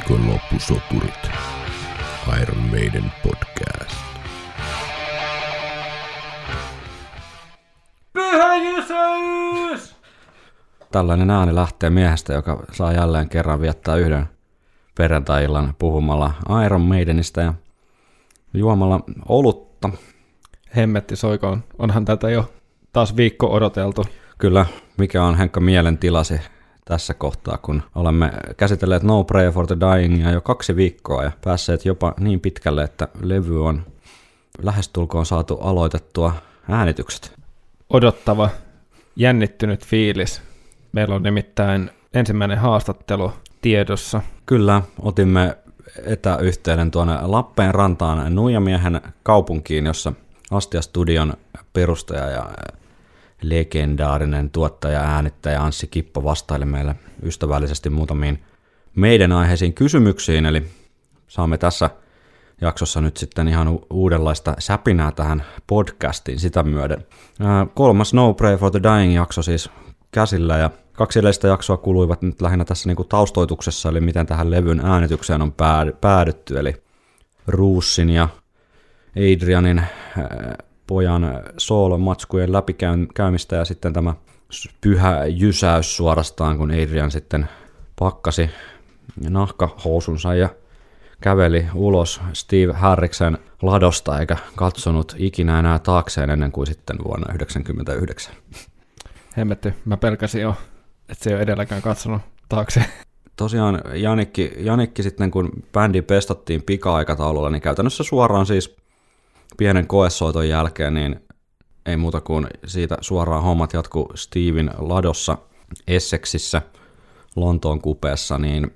Viikonloppusoturit. Iron Maiden podcast. Pyhäjysäys! Tällainen ääni lähtee miehestä, joka saa jälleen kerran viettää yhden perjantai-illan puhumalla Iron Maidenistä ja juomalla olutta. Hemmetti soikoon. Onhan tätä jo taas viikko odoteltu. Kyllä, mikä on Henkka mielentilasi tässä kohtaa, kun olemme käsitelleet No Prayer for the Dyingia jo kaksi viikkoa ja päässeet jopa niin pitkälle, että levy on lähestulkoon saatu aloitettua äänitykset. Odottava, jännittynyt fiilis. Meillä on nimittäin ensimmäinen haastattelu tiedossa. Kyllä, otimme etäyhteyden tuonne Lappeenrantaan Nuijamiehen kaupunkiin, jossa Astia Studion perustaja ja legendaarinen tuottaja äänittäjä Anssi Kippo vastaili meille ystävällisesti muutamiin meidän aiheisiin kysymyksiin, eli saamme tässä jaksossa nyt sitten ihan uudenlaista säpinää tähän podcastiin sitä myöden. Kolmas No Pray for the Dying jakso siis käsillä ja kaksi edellistä jaksoa kuluivat nyt lähinnä tässä niinku taustoituksessa, eli miten tähän levyn äänitykseen on pää- päädytty, eli Ruussin ja Adrianin pojan soolomatskujen läpikäymistä ja sitten tämä pyhä jysäys suorastaan, kun Adrian sitten pakkasi nahkahousunsa ja käveli ulos Steve Harriksen ladosta eikä katsonut ikinä enää taakseen ennen kuin sitten vuonna 1999. Hemmetti, mä pelkäsin jo, että se ei ole edelläkään katsonut taakse. Tosiaan Janikki, Janikki sitten kun bändi pestattiin pika-aikataululla, niin käytännössä suoraan siis pienen koesoiton jälkeen, niin ei muuta kuin siitä suoraan hommat jatku Steven ladossa Essexissä Lontoon kupeessa, niin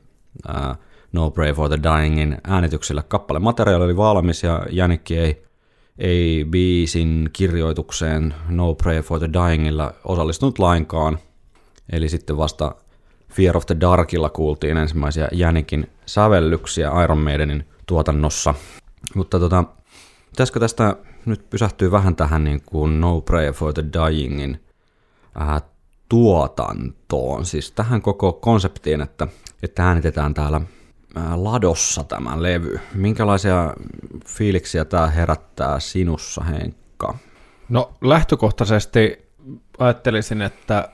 ää, No Pray for the Dyingin äänityksillä kappale materiaali oli valmis ja Janikki ei, ei biisin kirjoitukseen No Pray for the Dyingilla osallistunut lainkaan. Eli sitten vasta Fear of the Darkilla kuultiin ensimmäisiä Janikin sävellyksiä Iron Maidenin tuotannossa. Mutta tota, pitäisikö tästä nyt pysähtyä vähän tähän niin kuin No Prayer for the Dyingin äh, tuotantoon, siis tähän koko konseptiin, että, että äänitetään täällä äh, ladossa tämä levy. Minkälaisia fiiliksiä tämä herättää sinussa, Henkka? No lähtökohtaisesti ajattelisin, että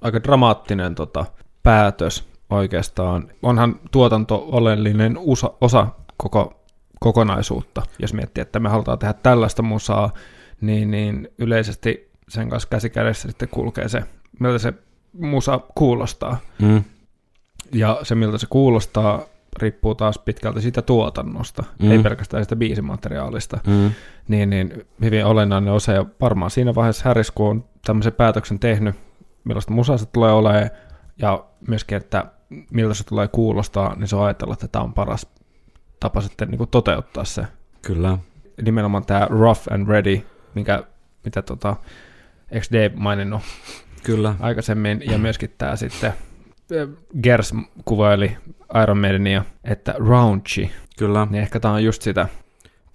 aika dramaattinen tota, päätös oikeastaan. Onhan tuotanto oleellinen osa, osa koko kokonaisuutta, jos miettii, että me halutaan tehdä tällaista musaa, niin, niin yleisesti sen kanssa käsi kädessä sitten kulkee se, miltä se musa kuulostaa. Mm. Ja se, miltä se kuulostaa, riippuu taas pitkälti siitä tuotannosta, Mm. ei pelkästään sitä biisimateriaalista. Mm. Niin, niin hyvin olennainen osa, ja varmaan siinä vaiheessa Harris, kun on tämmöisen päätöksen tehnyt, millaista musaa se tulee olemaan, ja myöskin, että miltä se tulee kuulostaa, niin se on ajatellut, että tämä on paras tapa sitten niin kuin toteuttaa se. Kyllä. Nimenomaan tämä rough and ready, mikä, mitä tota, Dave maininnut Kyllä. aikaisemmin, ja myöskin tämä sitten Gers kuvaili Iron Maidenia, että raunchy, Kyllä. niin ehkä tämä on just sitä.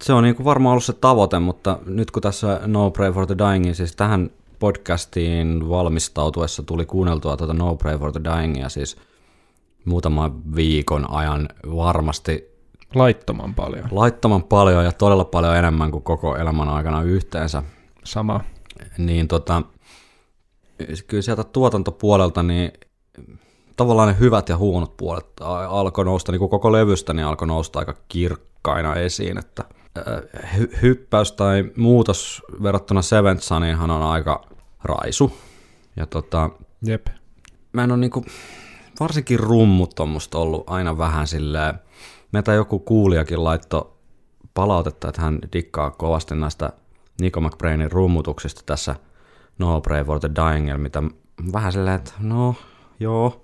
Se on niin kuin varmaan ollut se tavoite, mutta nyt kun tässä No Pray for the Dying, siis tähän podcastiin valmistautuessa tuli kuunneltua tuota No Pray for the Dyingia siis muutaman viikon ajan varmasti Laittoman paljon. laittoman paljon ja todella paljon enemmän kuin koko elämän aikana yhteensä. Sama. Niin tota, kyllä sieltä tuotantopuolelta niin tavallaan ne hyvät ja huonot puolet alkoi nousta, niin kuin koko levystä niin alkoi nousta aika kirkkaina esiin, että äh, hy- hyppäys tai muutos verrattuna Seventh Soniinhan on aika raisu. Ja tota, Jep. mä en ole niinku, varsinkin rummut on musta ollut aina vähän silleen, meitä joku kuulijakin laitto palautetta, että hän dikkaa kovasti näistä Nico McBrainin rummutuksista tässä No Pray for the Dying, mitä vähän silleen, että no joo,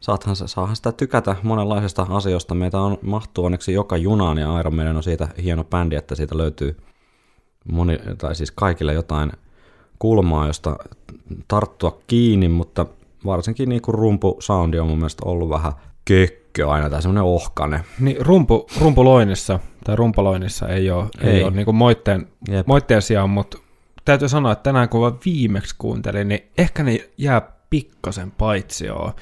saathan, saahan sitä tykätä monenlaisista asioista. Meitä on, mahtuu onneksi joka junaan ja Iron Maiden on siitä hieno bändi, että siitä löytyy moni, tai siis kaikille jotain kulmaa, josta tarttua kiinni, mutta varsinkin niin kuin rumpu-soundi on mun mielestä ollut vähän kökkö aina, tai semmoinen ohkane. Niin rumpu, rumpuloinnissa tai rumpaloinnissa ei ole, ei. Ei. ei ole niin moitteen, Jep. moitteen sijaan, mutta täytyy sanoa, että tänään kun mä viimeksi kuuntelin, niin ehkä ne jää pikkasen paitsioon.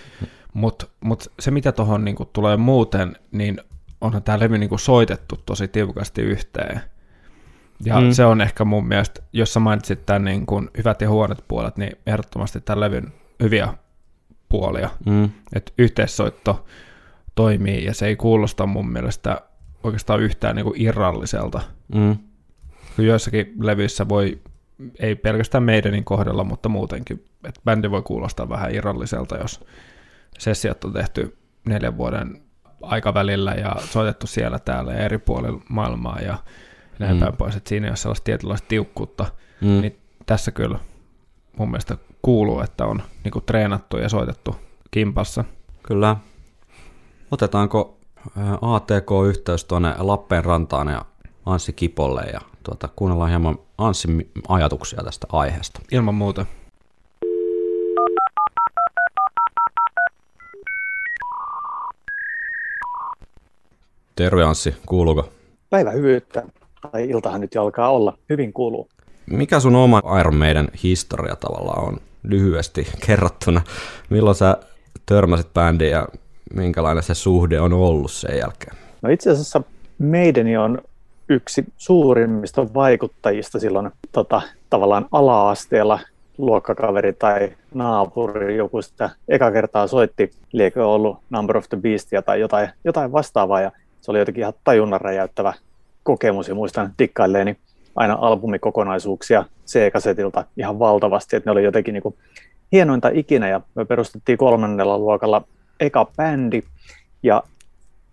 Mutta mut se, mitä tuohon niinku tulee muuten, niin onhan tämä levy niinku soitettu tosi tiukasti yhteen. Ja mm. se on ehkä mun mielestä, jos sä mainitsit tämän niin kuin hyvät ja huonot puolet, niin ehdottomasti tämän levyn hyviä puolia. Mm. Että yhteissoitto toimii ja se ei kuulosta mun mielestä oikeastaan yhtään niin kuin irralliselta. Mm. Joissakin levyissä voi, ei pelkästään meidänin kohdalla, mutta muutenkin, että bändi voi kuulostaa vähän irralliselta, jos sessiot on tehty neljän vuoden aikavälillä ja soitettu siellä täällä ja eri puolilla maailmaa ja näin mm. päin pois, että siinä ei ole sellaista tietynlaista tiukkuutta, mm. niin tässä kyllä mun mielestä kuuluu, että on niin kuin treenattu ja soitettu kimpassa. Kyllä. Otetaanko ATK-yhteys tuonne Lappeenrantaan ja Anssi Kipolle ja tuota, kuunnellaan hieman Anssin ajatuksia tästä aiheesta. Ilman muuta. Terve Anssi, kuuluuko? Päivä hyvyyttä, tai iltahan nyt jo alkaa olla. Hyvin kuuluu. Mikä sun oma Iron Maiden historia tavallaan on lyhyesti kerrottuna? Milloin sä törmäsit bändiin ja minkälainen se suhde on ollut sen jälkeen? No itse asiassa Maideni on yksi suurimmista vaikuttajista silloin tota, tavallaan ala-asteella luokkakaveri tai naapuri, joku sitä eka kertaa soitti, liekö ollut Number of the Beastia tai jotain, jotain vastaavaa, ja se oli jotenkin ihan tajunnan räjäyttävä kokemus, ja muistan dikkailleeni aina albumikokonaisuuksia C-kasetilta ihan valtavasti, että ne oli jotenkin niin kuin hienointa ikinä, ja me perustettiin kolmannella luokalla eka bändi, ja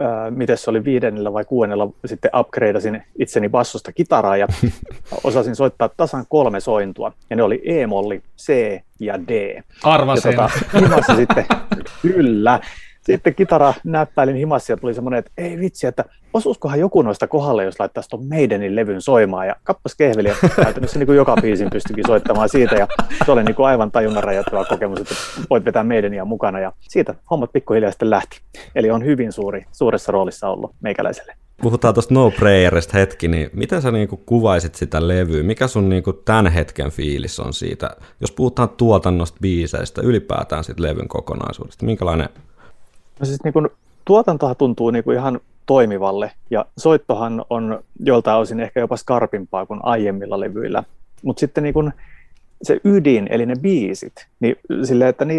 äh, miten se oli viidennellä vai kuudennella, sitten upgradeasin itseni bassosta kitaraa ja osasin soittaa tasan kolme sointua. Ja ne oli E-molli, C ja D. Arvasin. Ja tota, sitten, kyllä sitten kitara näppäilin himassa ja tuli semmoinen, että ei vitsi, että osuuskohan joku noista kohdalle, jos laittaisi tuon Maidenin levyn soimaan. Ja kappas kehveli ja käytännössä niin kuin joka biisin pystyikin soittamaan siitä. Ja se oli niin kuin aivan tajunnan rajoittava kokemus, että voit vetää Maidenia mukana. Ja siitä hommat pikkuhiljaa sitten lähti. Eli on hyvin suuri, suuressa roolissa ollut meikäläiselle. Puhutaan tuosta No Prayerista hetki, niin miten sä niinku kuvaisit sitä levyä? Mikä sun niinku tämän hetken fiilis on siitä? Jos puhutaan tuotannosta, biiseistä, ylipäätään siitä levyn kokonaisuudesta, minkälainen No siis niin kuin, tuotantohan tuntuu niin kuin ihan toimivalle ja soittohan on joltain osin ehkä jopa skarpimpaa kuin aiemmilla levyillä. Mutta sitten niin kuin se ydin, eli ne biisit, niin sille, että ne,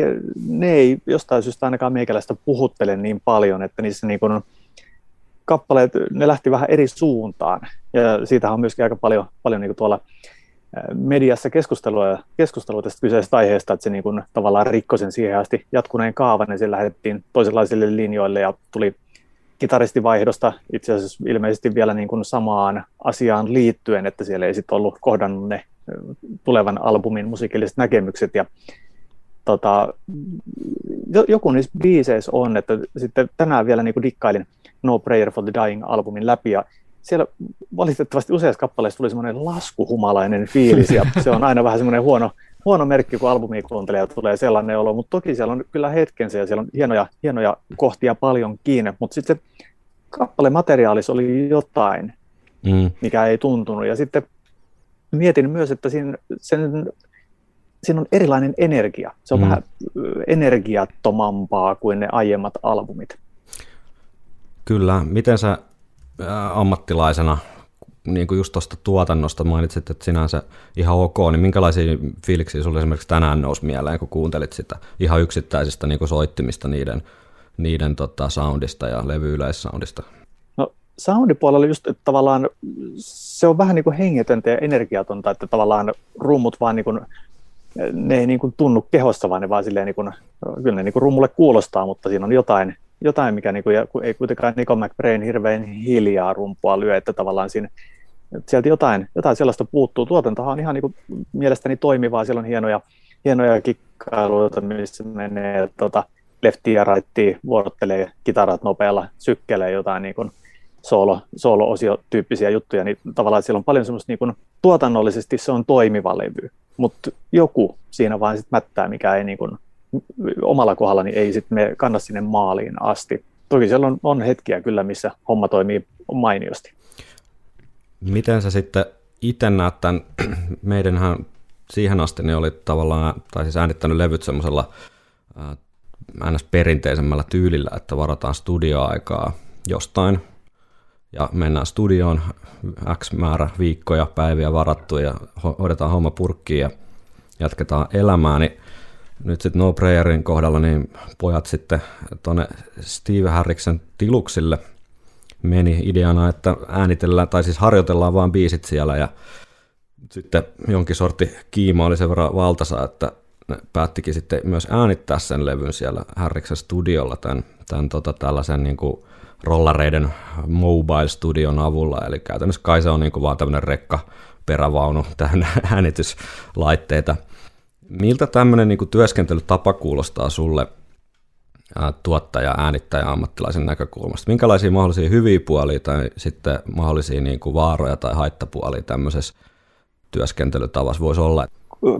ne ei jostain syystä ainakaan meikäläistä puhuttele niin paljon, että niissä niin kuin kappaleet, ne lähti vähän eri suuntaan. Ja siitä on myöskin aika paljon, paljon niin kuin tuolla mediassa keskustelua, keskustelua tästä kyseisestä aiheesta, että se niin kuin tavallaan rikkoi sen siihen asti jatkuneen kaavan ja se lähdettiin toisenlaisille linjoille ja tuli kitaristivaihdosta itse asiassa ilmeisesti vielä niin kuin samaan asiaan liittyen, että siellä ei sitten ollut kohdannut ne tulevan albumin musiikilliset näkemykset ja tota, joku niissä biiseissä on, että sitten tänään vielä niin kuin dikkailin No Prayer for the Dying-albumin läpi ja siellä valitettavasti useassa kappaleessa tuli semmoinen laskuhumalainen fiilis, ja se on aina vähän semmoinen huono, huono merkki, kun albumi kuuntelee ja tulee sellainen olo, mutta toki siellä on kyllä hetkensä ja siellä on hienoja, hienoja kohtia paljon kiinni, mutta sitten se kappalemateriaalissa oli jotain, mm. mikä ei tuntunut, ja sitten mietin myös, että siinä, sen, siinä on erilainen energia, se on mm. vähän energiattomampaa kuin ne aiemmat albumit. Kyllä, miten sä ammattilaisena, niin kuin just tuosta tuotannosta mainitsit, että sinänsä ihan ok, niin minkälaisia fiiliksiä sinulle esimerkiksi tänään nousi mieleen, kun kuuntelit sitä ihan yksittäisistä niin kuin soittimista niiden, niiden tota, soundista ja levyyleissoundista? No soundipuolella just, että tavallaan se on vähän niin kuin hengetöntä ja energiatonta, että tavallaan rummut vaan niin kuin, ne ei niin kuin tunnu kehossa, vaan ne vaan silleen niin kuin, kyllä ne niin kuin rummulle kuulostaa, mutta siinä on jotain, jotain, mikä niin kuin, ei kuitenkaan Nico McBrain hirveän hiljaa rumpua lyö, että tavallaan siinä, että sieltä jotain, jotain sellaista puuttuu. Tuotantohan on ihan niin kuin, mielestäni toimivaa, siellä on hienoja, hienoja kikkailuita, missä menee tota, lefti ja raitti vuorottelee kitarat nopealla, sykkelee jotain niin kuin, solo, solo-osio-tyyppisiä juttuja, niin tavallaan siellä on paljon semmoista niin kuin, tuotannollisesti se on toimiva levy, mutta joku siinä vaan sitten mättää, mikä ei niin kuin, omalla kohdallani ei sitten me kanna sinne maaliin asti. Toki siellä on, on hetkiä kyllä, missä homma toimii mainiosti. Miten sä sitten itse näet tämän, meidänhän siihen asti ne oli tavallaan, tai siis äänittänyt levyt semmoisella ns. perinteisemmällä tyylillä, että varataan studioaikaa jostain ja mennään studioon X määrä viikkoja, päiviä varattu ja hoidetaan homma purkkiin ja jatketaan elämää, niin nyt sitten No Prayerin kohdalla niin pojat sitten tuonne Steve Harriksen tiluksille meni ideana, että äänitellään, tai siis harjoitellaan vaan biisit siellä ja sitten jonkin sorti kiima oli sen verran valtasa, että ne päättikin sitten myös äänittää sen levyn siellä Harriksen studiolla tämän, tämän tota, tällaisen niin kuin rollareiden mobile studion avulla, eli käytännössä kai se on niin kuin vaan tämmöinen rekka perävaunu täynnä äänityslaitteita. Miltä tämmöinen niin työskentelytapa kuulostaa sulle tuottaja, äänittäjä, ammattilaisen näkökulmasta? Minkälaisia mahdollisia hyviä puolia tai sitten mahdollisia niin kuin vaaroja tai haittapuolia tämmöisessä työskentelytavassa voisi olla?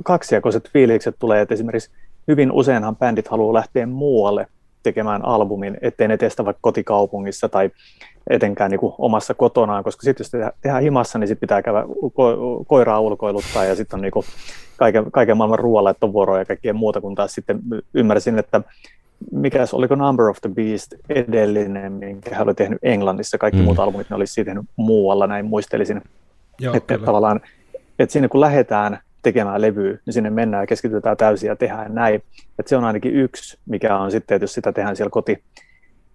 Kaksijakoiset fiilikset tulee, että esimerkiksi hyvin useinhan bändit haluaa lähteä muualle tekemään albumin, ettei ne testa vaikka kotikaupungissa tai etenkään niin kuin omassa kotonaan, koska sitten jos tehdään himassa, niin sitten pitää käydä ko- koiraa ulkoiluttaa ja sitten on niin kuin kaiken, kaiken maailman ruoanlaittovuoroja ja kaikkea muuta, kun taas sitten ymmärsin, että mikä oliko Number of the Beast edellinen, minkä hän oli tehnyt Englannissa, kaikki mm. muut albumit ne olisi siitä tehnyt muualla, näin muistelisin. Joo, että kyllä. tavallaan, että sinne kun lähdetään tekemään levyä, niin sinne mennään ja keskitytään täysin ja tehdään näin. Että se on ainakin yksi, mikä on sitten, että jos sitä tehdään siellä koti,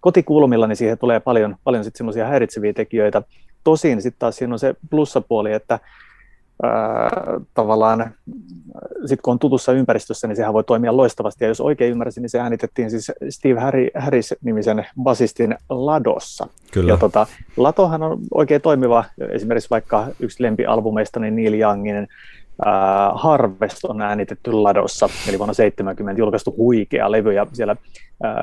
kotikulmilla, niin siihen tulee paljon, paljon sitten semmoisia häiritseviä tekijöitä. Tosin sitten taas siinä on se plussapuoli, että tavallaan sitten kun on tutussa ympäristössä, niin sehän voi toimia loistavasti. Ja jos oikein ymmärsin, niin se äänitettiin siis Steve Harris-nimisen basistin Ladossa. Kyllä. Ja tota, Latohan on oikein toimiva, esimerkiksi vaikka yksi lempialbumeista, niin Neil Youngin äh, Harvest on äänitetty Ladossa, eli vuonna 70 julkaistu huikea levy, ja siellä äh,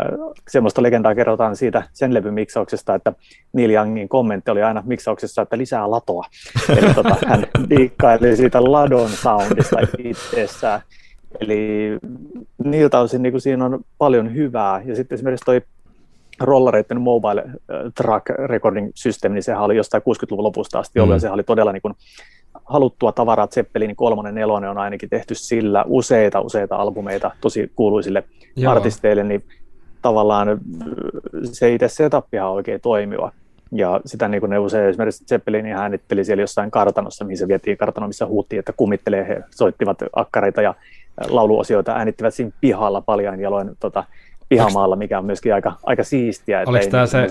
semmoista legendaa kerrotaan siitä sen levyn miksauksesta, että Neil Youngin kommentti oli aina miksauksessa, että lisää latoa. Eli tota, hän diikkaili siitä Ladon soundista itsessään. Eli niiltä osin niin siinä on paljon hyvää. Ja sitten esimerkiksi toi rollareiden mobile track recording systeemi, niin sehän oli jostain 60-luvun lopusta asti ollut, mm. ja sehän oli todella niin kuin haluttua tavaraa. Zeppelin kolmonen, nelonen on ainakin tehty sillä useita, useita albumeita tosi kuuluisille Joo. artisteille, niin tavallaan se itse setappihan on oikein toimiva. Ja sitä niin kuin ne usein esimerkiksi Zeppelin äänitteli siellä jossain kartanossa, mihin se vietiin kartano, missä huuttiin, että kummittelee, he soittivat akkareita ja lauluosioita äänittivät siinä pihalla paljon jaloin tota, pihamaalla, mikä on myöskin aika, aika siistiä. Oliko tämä se,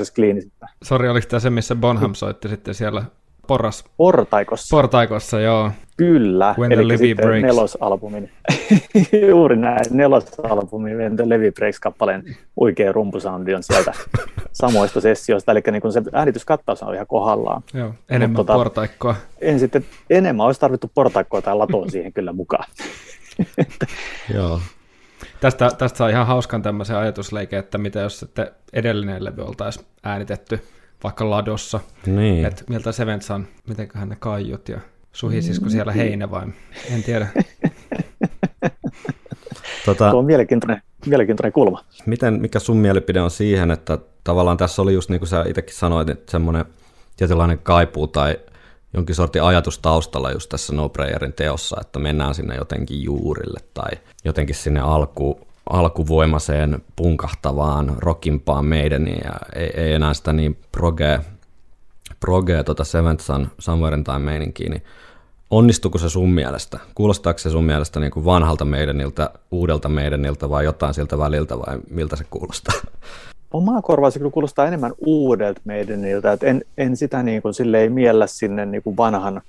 sori, oliko tämä se, missä Bonham soitti sitten siellä porras. Portaikossa. Portaikossa, joo. Kyllä, When eli Levy sitten breaks. nelosalbumin, juuri näin, nelosalbumin When the Levy Breaks-kappaleen oikea rumpusoundi on sieltä samoista sessioista, eli niin kun se äänityskattaus on ihan kohdallaan. Joo, enemmän Mut, tota, portaikkoa. En sitten, enemmän olisi tarvittu portaikkoa tai latoa siihen kyllä mukaan. Joo. Tästä, tästä saa ihan hauskan tämmöisen ajatusleikin, että mitä jos sitten edellinen levy oltaisiin äänitetty vaikka ladossa. Niin. Että miltä Sevensan, mitenköhän ne kaiut ja suhisisiko siellä heinä vai en tiedä. tota, Tuo on mielenkiintoinen, mielenkiintoinen kulma. Miten, mikä sun mielipide on siihen, että tavallaan tässä oli just niin kuin sä itsekin sanoit, että semmoinen tietynlainen kaipuu tai jonkin sortin ajatus taustalla just tässä No Prayerin teossa, että mennään sinne jotenkin juurille tai jotenkin sinne alkuun alkuvoimaseen, punkahtavaan, rockimpaan meidän ja ei, ei enää sitä niin progea, progea tota Seventh Sun Somewhere Time meininkiä, niin onnistuuko se sun mielestä? Kuulostaako se sun mielestä niin kuin vanhalta meidäniltä, uudelta meidäniltä vai jotain siltä väliltä vai miltä se kuulostaa? Omaa korvaa se kyllä kuulostaa enemmän uudelta meidäniltä, että en, en sitä niin kuin, ei miellä sinne niin kuin vanhan,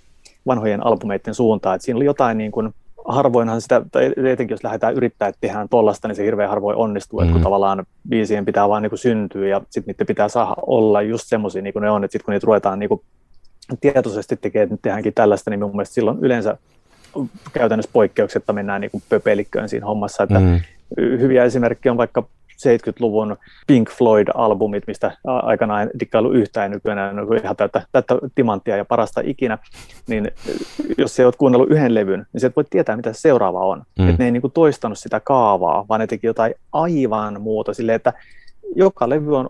vanhojen albumeiden suuntaan, että siinä oli jotain niin kuin, harvoinhan sitä, tai etenkin jos lähdetään yrittää, että tehdään tollasta, niin se hirveän harvoin onnistuu, mm. että kun mm. tavallaan biisien pitää vaan niin kuin syntyä ja sitten niiden pitää saada olla just semmoisia niin kuin ne on, että sitten kun niitä ruvetaan niin kuin tietoisesti tekemään, että nyt tehdäänkin tällaista, niin mun mielestä silloin yleensä käytännössä poikkeuksetta mennään niin kuin pöpelikköön siinä hommassa, että mm. hyviä esimerkkejä on vaikka 70-luvun Pink Floyd-albumit, mistä aikanaan dikkailu yhtään nykyään on ihan täyttä, täyttä timanttia ja parasta ikinä, niin jos sä oot kuunnellut yhden levyn, niin sä et voi tietää, mitä se seuraava on. Mm. Että ne ei niin kuin toistanut sitä kaavaa, vaan ne teki jotain aivan muuta silleen, että joka levy on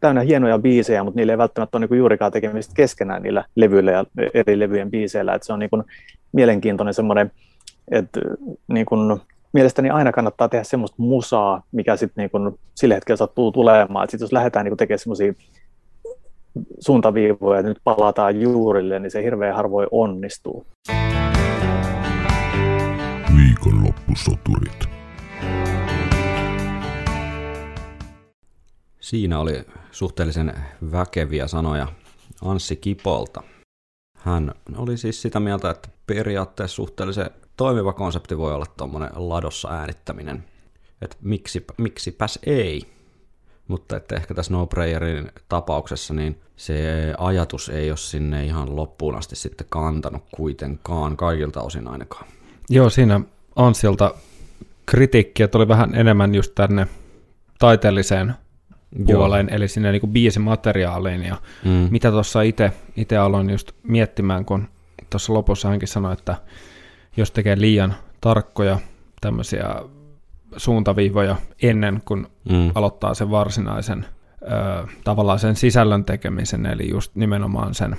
täynnä hienoja biisejä, mutta niillä ei välttämättä ole niin juurikaan tekemistä keskenään niillä levyillä ja eri levyjen biiseillä. Että se on niin kuin mielenkiintoinen semmoinen, että niin kuin mielestäni aina kannattaa tehdä semmoista musaa, mikä sitten niin sillä hetkellä sattuu tulemaan. Sitten jos lähdetään niin tekemään semmoisia suuntaviivoja, että nyt palataan juurille, niin se hirveän harvoin onnistuu. Viikonloppusoturit. Siinä oli suhteellisen väkeviä sanoja Anssi Kipolta. Hän oli siis sitä mieltä, että periaatteessa suhteellisen toimiva konsepti voi olla tuommoinen ladossa äänittäminen. Että miksi, miksipäs ei. Mutta että ehkä tässä No Prayerin tapauksessa niin se ajatus ei ole sinne ihan loppuun asti sitten kantanut kuitenkaan, kaikilta osin ainakaan. Joo, siinä Ansilta kritiikkiä tuli vähän enemmän just tänne taiteelliseen puoleen, Joo. eli sinne niin biisimateriaaliin. Ja mm. mitä tuossa itse aloin just miettimään, kun tuossa lopussa hänkin sanoi, että jos tekee liian tarkkoja tämmöisiä suuntaviivoja ennen kuin mm. aloittaa sen varsinaisen ö, tavallaan sen sisällön tekemisen, eli just nimenomaan sen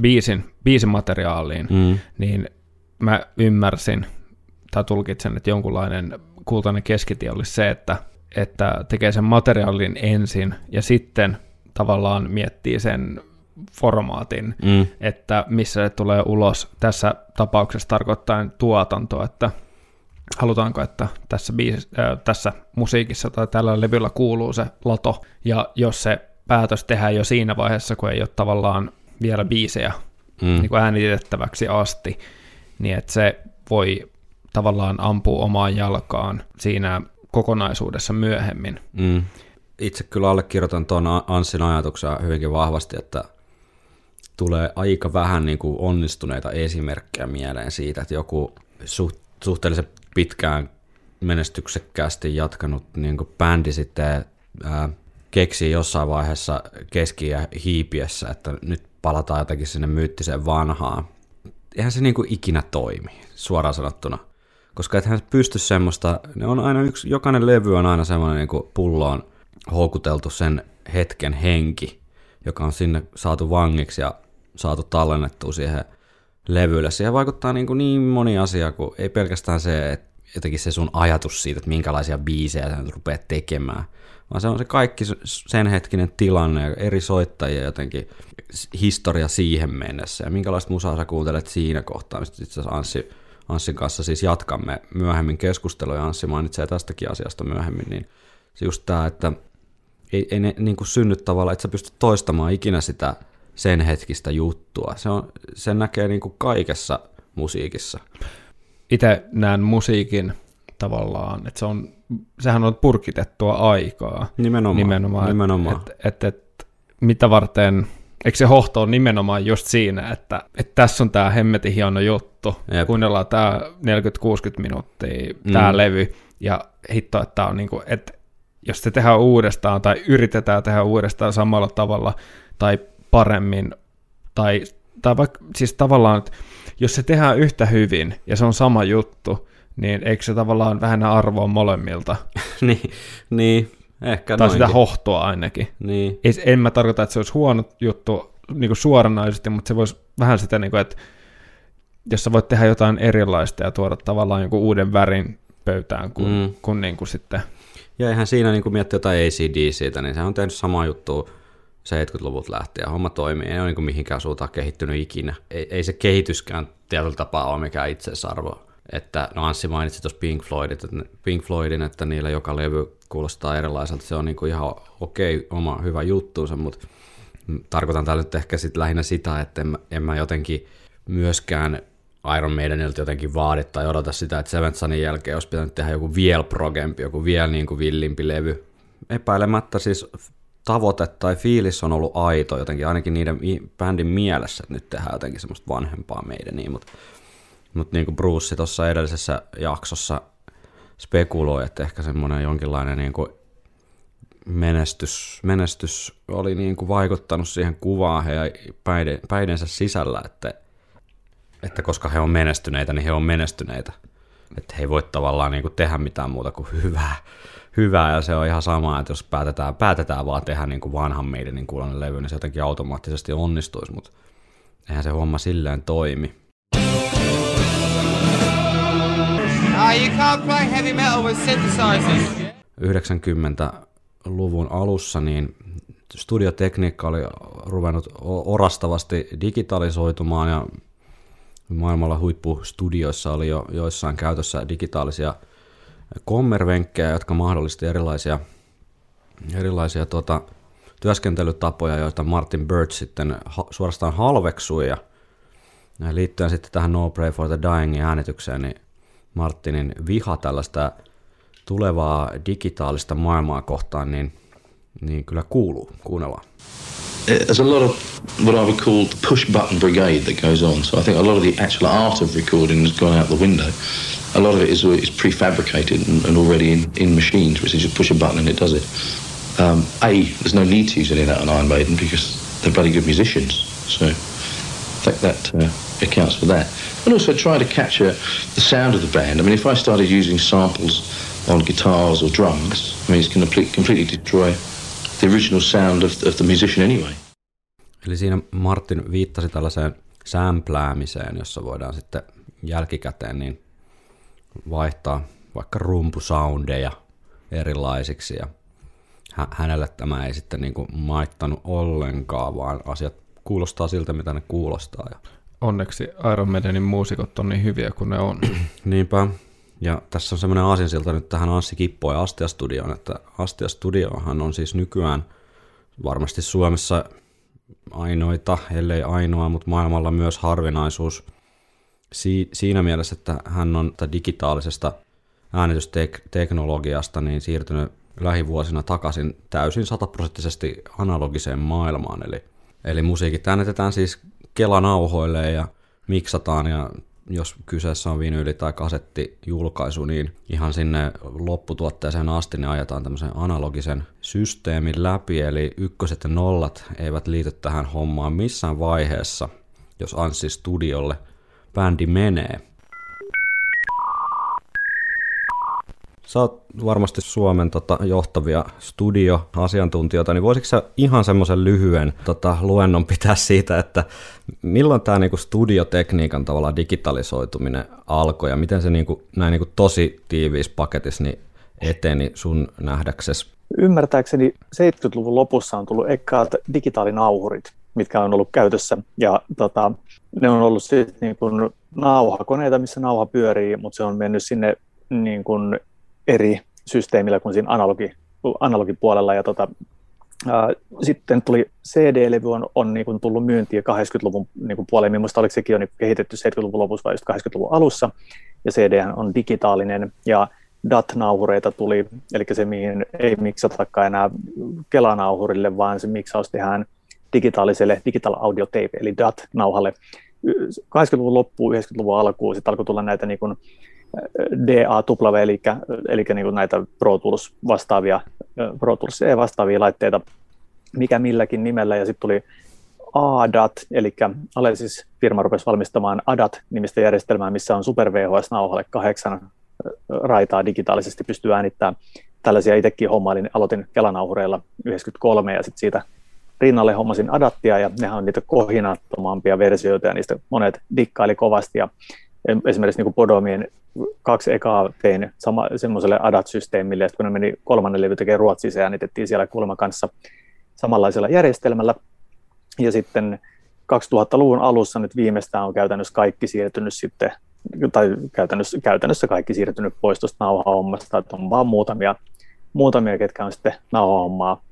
biisin, biisimateriaaliin, mm. niin mä ymmärsin tai tulkitsen, että jonkunlainen kultainen keskitie olisi se, että, että tekee sen materiaalin ensin ja sitten tavallaan miettii sen formaatin, mm. että missä se tulee ulos. Tässä tapauksessa tarkoittaa tuotanto, että halutaanko, että tässä, biisi, äh, tässä musiikissa tai tällä levyllä kuuluu se lato, ja jos se päätös tehdään jo siinä vaiheessa, kun ei ole tavallaan vielä biisejä mm. niin kuin äänitettäväksi asti, niin että se voi tavallaan ampua omaan jalkaan siinä kokonaisuudessa myöhemmin. Mm. Itse kyllä allekirjoitan tuon Anssin ajatuksen hyvinkin vahvasti, että tulee aika vähän niin kuin onnistuneita esimerkkejä mieleen siitä, että joku suht, suhteellisen pitkään menestyksekkäästi jatkanut niin kuin bändi sitten ää, keksii jossain vaiheessa keski- ja hiipiessä, että nyt palataan jotenkin sinne myyttiseen vanhaan. Eihän se niin kuin ikinä toimi, suoraan sanottuna. Koska ethän pysty semmoista, ne on aina yksi, jokainen levy on aina semmoinen niin kuin pulloon houkuteltu sen hetken henki, joka on sinne saatu vangiksi ja saatu tallennettua siihen levylle. Siihen vaikuttaa niin, kuin niin moni asia, kuin ei pelkästään se, että jotenkin se sun ajatus siitä, että minkälaisia biisejä sä nyt rupeat tekemään, vaan se on se kaikki sen hetkinen tilanne ja eri soittajia jotenkin historia siihen mennessä ja minkälaista musaa sä kuuntelet siinä kohtaa, mistä itse asiassa Anssi, Anssin kanssa siis jatkamme myöhemmin keskustelua ja Anssi mainitsee tästäkin asiasta myöhemmin, niin se just tämä, että ei, ei ne niin kuin synny tavallaan, että sä pystyt toistamaan ikinä sitä sen hetkistä juttua. Se on, sen näkee niin kuin kaikessa musiikissa. Itse näen musiikin tavallaan, että se on, sehän on purkitettua aikaa. Nimenomaan. nimenomaan, nimenomaan. Että et, et, et, mitä varten, eikö se hohto on nimenomaan just siinä, että, että tässä on tämä hemmetin hieno juttu, Jep. kuunnellaan tämä 40-60 minuuttia, tämä mm. levy, ja hitto, että tämä on niin kuin, että jos se tehdään uudestaan tai yritetään tehdä uudestaan samalla tavalla tai paremmin, tai, tai vaikka siis tavallaan, että jos se tehdään yhtä hyvin ja se on sama juttu, niin eikö se tavallaan vähennä arvoa molemmilta? niin, niin, ehkä Tai noinkin. sitä hohtoa ainakin. Niin. Ei, en mä tarkoita, että se olisi huono juttu niin kuin suoranaisesti, mutta se voisi vähän sitä, niin kuin, että jos sä voit tehdä jotain erilaista ja tuoda tavallaan jonkun uuden värin pöytään kuin, mm. kuin, niin kuin sitten. Ja eihän siinä niin kuin miettiä jotain ACD siitä, niin se on tehnyt samaa juttua 70-luvulta lähtien. Homma toimii, ei ole niin mihinkään suuntaan kehittynyt ikinä. Ei, ei se kehityskään tietyllä tapaa ole mikään itseisarvo. Että, no Anssi mainitsi tuossa Pink, Floydit, että Pink Floydin, että niillä joka levy kuulostaa erilaiselta. Se on niin kuin ihan okei, okay, oma hyvä juttuunsa, mutta tarkoitan täällä nyt ehkä sit lähinnä sitä, että en, en mä jotenkin myöskään Iron Maidenilta jotenkin vaadi tai odota sitä, että Seventh Sunin jälkeen olisi pitänyt tehdä joku vielä progempi, joku vielä niin kuin villimpi levy. Epäilemättä siis tavoite tai fiilis on ollut aito jotenkin, ainakin niiden bändin mielessä, että nyt tehdään jotenkin semmoista vanhempaa meidän, niin, mutta, mutta niin kuin Bruce tuossa edellisessä jaksossa spekuloi, että ehkä semmoinen jonkinlainen niin kuin menestys, menestys oli niin kuin vaikuttanut siihen kuvaan heidän päiden, päidensä sisällä, että, että koska he on menestyneitä, niin he on menestyneitä. Että he ei voi tavallaan niin kuin tehdä mitään muuta kuin hyvää hyvää ja se on ihan sama, että jos päätetään, päätetään vaan tehdä niin kuin vanhan meidän niin kuulonen levy, niin se jotenkin automaattisesti onnistuisi, mutta eihän se homma silleen toimi. with synthesizers. 90-luvun alussa niin studiotekniikka oli ruvennut orastavasti digitalisoitumaan ja maailmalla huippustudioissa oli jo joissain käytössä digitaalisia kommervenkkejä, jotka mahdollisti erilaisia, erilaisia tuota, työskentelytapoja, joita Martin Birch sitten ha- suorastaan halveksui ja liittyen sitten tähän No Pray for the Dyingin äänitykseen, niin Martinin viha tällaista tulevaa digitaalista maailmaa kohtaan, niin, niin kyllä kuuluu. Kuunnellaan. There's a lot of what I would call the push button brigade that goes on. So I think a lot of the actual art of recording has gone out the window. A lot of it is, is prefabricated and, and already in, in machines, which is just push a button and it does it. Um, a, there's no need to use any of that on Iron Maiden because they're bloody good musicians. So I think that uh, accounts for that. And also try to capture the sound of the band. I mean, if I started using samples on guitars or drums, I mean, it's going to completely destroy the original sound of, of the musician anyway. Eli siinä Martin viittasi tällaiseen sämpläämiseen, jossa voidaan sitten jälkikäteen niin vaihtaa vaikka rumpusoundeja erilaisiksi ja hänelle tämä ei sitten niin kuin maittanut ollenkaan, vaan asiat kuulostaa siltä, mitä ne kuulostaa. Ja... Onneksi Iron Maidenin muusikot on niin hyviä kuin ne on. Niinpä. Ja tässä on semmoinen aasinsilta nyt tähän Anssi Kippo ja Astia Studioon, että Astia Studiohan on siis nykyään varmasti Suomessa ainoita, ellei ainoa, mutta maailmalla myös harvinaisuus si- siinä mielessä, että hän on digitaalisesta äänitysteknologiasta niin siirtynyt lähivuosina takaisin täysin sataprosenttisesti analogiseen maailmaan. Eli, eli musiikit äänitetään siis kelanauhoille ja miksataan ja jos kyseessä on vinyyli- tai kasettijulkaisu, niin ihan sinne lopputuotteeseen asti niin ajetaan tämmöisen analogisen systeemin läpi, eli ykköset ja nollat eivät liity tähän hommaan missään vaiheessa, jos Anssi Studiolle bändi menee. Sä oot varmasti Suomen tota, johtavia studio-asiantuntijoita, niin voisitko sä ihan semmoisen lyhyen tota, luennon pitää siitä, että milloin tämä niinku studiotekniikan tavalla digitalisoituminen alkoi ja miten se niinku, näin niinku tosi tiiviissä paketissa niin eteni sun nähdäksesi? Ymmärtääkseni 70-luvun lopussa on tullut ekaat digitaalinauhurit, mitkä on ollut käytössä. Ja tota, ne on ollut siis niin kuin nauhakoneita, missä nauha pyörii, mutta se on mennyt sinne niin kuin eri systeemillä kuin siinä analogi, analogipuolella. Ja tota, ää, sitten tuli CD-levy on, on niin kuin tullut myyntiin 80-luvun niin kuin puoleen, minusta oliko sekin jo niin kehitetty 70-luvun lopussa vai just 80-luvun alussa, ja CD on digitaalinen, ja DAT-nauhureita tuli, eli se mihin ei miksatakaan enää kelanauhurille, vaan se miksaus tehdään digitaaliselle digital audio tape, eli DAT-nauhalle. 80-luvun loppuun, 90-luvun alkuun sitten alkoi tulla näitä niin kuin DAW, eli, eli niin kuin näitä Pro Tools vastaavia, Pro Tools vastaavia laitteita, mikä milläkin nimellä, ja sitten tuli ADAT, eli Alesis firma rupesi valmistamaan ADAT-nimistä järjestelmää, missä on Super VHS-nauhalle kahdeksan raitaa digitaalisesti pystyy äänittämään. Tällaisia itsekin hommailin, aloitin Kelanauhureilla 93 ja sitten siitä rinnalle hommasin Adattia ja nehän on niitä kohinattomampia versioita ja niistä monet dikkaili kovasti ja esimerkiksi niin kuin Podomien kaksi ekaa tein sama, semmoiselle ADAT-systeemille, että kun ne meni kolmannen levy tekemään Ruotsissa ja äänitettiin siellä kulma kanssa samanlaisella järjestelmällä. Ja sitten 2000-luvun alussa nyt viimeistään on käytännössä kaikki siirtynyt sitten, tai käytännössä, käytännössä kaikki siirtynyt pois tuosta nauhahommasta, että on vaan muutamia, muutamia ketkä on sitten nauhahommaa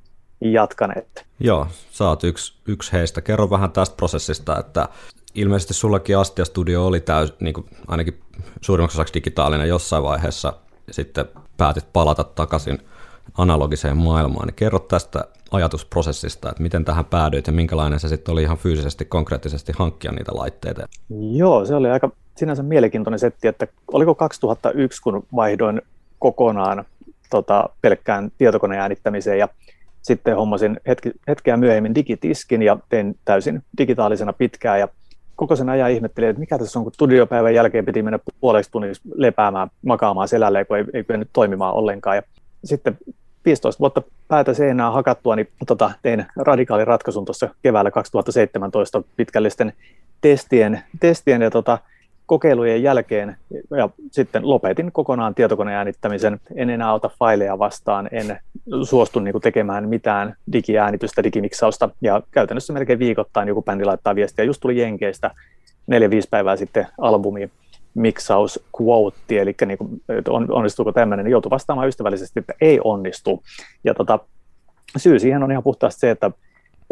jatkaneet. Joo, sä oot yksi, yksi heistä. Kerro vähän tästä prosessista, että ilmeisesti sullakin Astia Studio oli täys, niin kuin ainakin suurimmaksi osaksi digitaalinen jossain vaiheessa, sitten päätit palata takaisin analogiseen maailmaan. Niin kerro tästä ajatusprosessista, että miten tähän päädyit ja minkälainen se sitten oli ihan fyysisesti, konkreettisesti hankkia niitä laitteita? Joo, se oli aika sinänsä mielenkiintoinen setti, että oliko 2001, kun vaihdoin kokonaan tota, pelkkään tietokoneäänittämiseen ja sitten hommasin hetki, hetkeä myöhemmin digitiskin ja tein täysin digitaalisena pitkään ja koko sen ajan ihmettelin, että mikä tässä on, kun studiopäivän jälkeen piti mennä puoleksi tunniksi lepäämään, makaamaan selälleen, kun ei, ei kyennyt toimimaan ollenkaan. Ja sitten 15 vuotta päätä seinää hakattua, niin tota, tein radikaalin ratkaisun tuossa keväällä 2017 pitkällisten testien, testien ja tota, kokeilujen jälkeen ja sitten lopetin kokonaan tietokoneäänittämisen. En enää ota faileja vastaan, en suostu niin kuin tekemään mitään digiäänitystä, digimiksausta ja käytännössä melkein viikoittain joku bändi laittaa viestiä. Just tuli Jenkeistä neljä-viisi päivää sitten albumi miksaus quote, eli niin kuin, on, onnistuuko tämmöinen, niin joutuu vastaamaan ystävällisesti, että ei onnistu. Ja tota, syy siihen on ihan puhtaasti se, että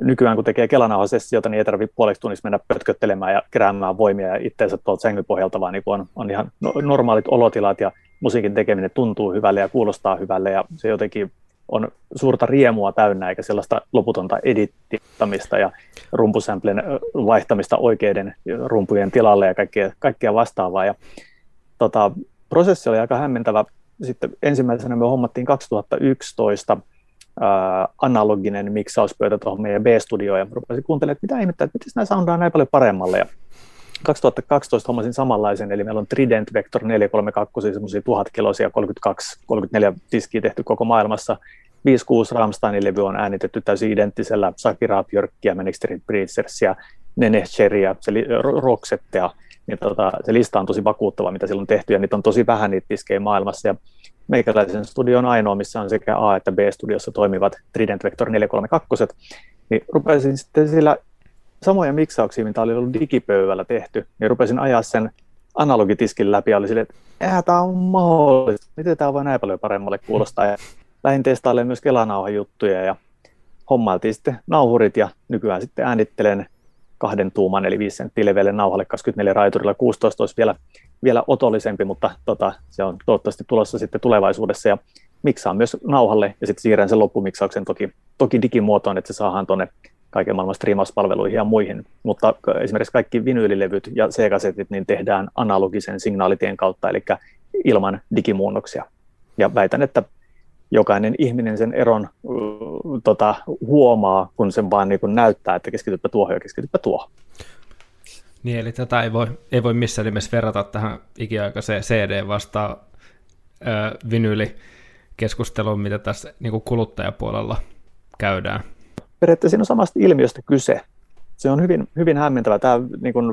nykyään kun tekee kelanauhasessiota, niin ei tarvitse puoleksi tunnissa mennä pötköttelemään ja keräämään voimia ja itseensä tuolta sängyn pohjalta, vaan niin on, on ihan no, normaalit olotilat ja musiikin tekeminen tuntuu hyvälle ja kuulostaa hyvälle ja se jotenkin on suurta riemua täynnä, eikä sellaista loputonta edittamista ja rumpusämplen vaihtamista oikeiden rumpujen tilalle ja kaikkea, kaikkea vastaavaa. Ja, tota, prosessi oli aika hämmentävä. Sitten ensimmäisenä me hommattiin 2011 ää, analoginen miksauspöytä tuohon meidän B-studioon ja rupesin kuuntelemaan, että mitä ihmettä, että miten nämä soundaa näin paljon paremmalle. Ja 2012 hommasin samanlaisen, eli meillä on Trident Vector 432, semmoisia tuhatkiloisia 32-34 diskiä tehty koko maailmassa. 5-6 Rammsteinin levy on äänitetty täysin identtisellä Sakira Björkkiä, Manic Street Preachersia, Nene Cherryä, se li, Roxettea, niin tota, se lista on tosi vakuuttava, mitä silloin on tehty, ja niitä on tosi vähän niitä diskejä maailmassa, ja meikäläisen studio on ainoa, missä on sekä A- että B-studiossa toimivat Trident Vector 432, niin rupesin sitten sillä samoja miksauksia, mitä oli ollut digipöydällä tehty, niin rupesin ajaa sen analogitiskin läpi ja oli silleen, että tämä on mahdollista, miten tämä voi näin paljon paremmalle kuulostaa. Ja lähdin testailemaan myös kelanauhajuttuja ja hommailtiin sitten nauhurit ja nykyään sitten äänittelen kahden tuuman eli 5 senttiä leveälle nauhalle 24 raiturilla 16 olisi vielä, vielä otollisempi, mutta tota, se on toivottavasti tulossa sitten tulevaisuudessa ja miksaan myös nauhalle ja sitten siirrän sen loppumiksauksen toki, toki digimuotoon, että se saadaan tuonne kaiken maailman striimauspalveluihin ja muihin, mutta esimerkiksi kaikki vinyylilevyt ja C-kasetit niin tehdään analogisen signaalitien kautta, eli ilman digimuunnoksia. Ja väitän, että jokainen ihminen sen eron tota, huomaa, kun sen vaan niin näyttää, että keskitypä tuohon ja keskitypä tuohon. Niin, eli tätä ei voi, ei voi missään nimessä verrata tähän ikiaikaiseen CD vastaan vinyylikeskusteluun, mitä tässä niin kuin kuluttajapuolella käydään periaatteessa siinä on samasta ilmiöstä kyse. Se on hyvin, hyvin hämmentävä. Tämä, niin kuin,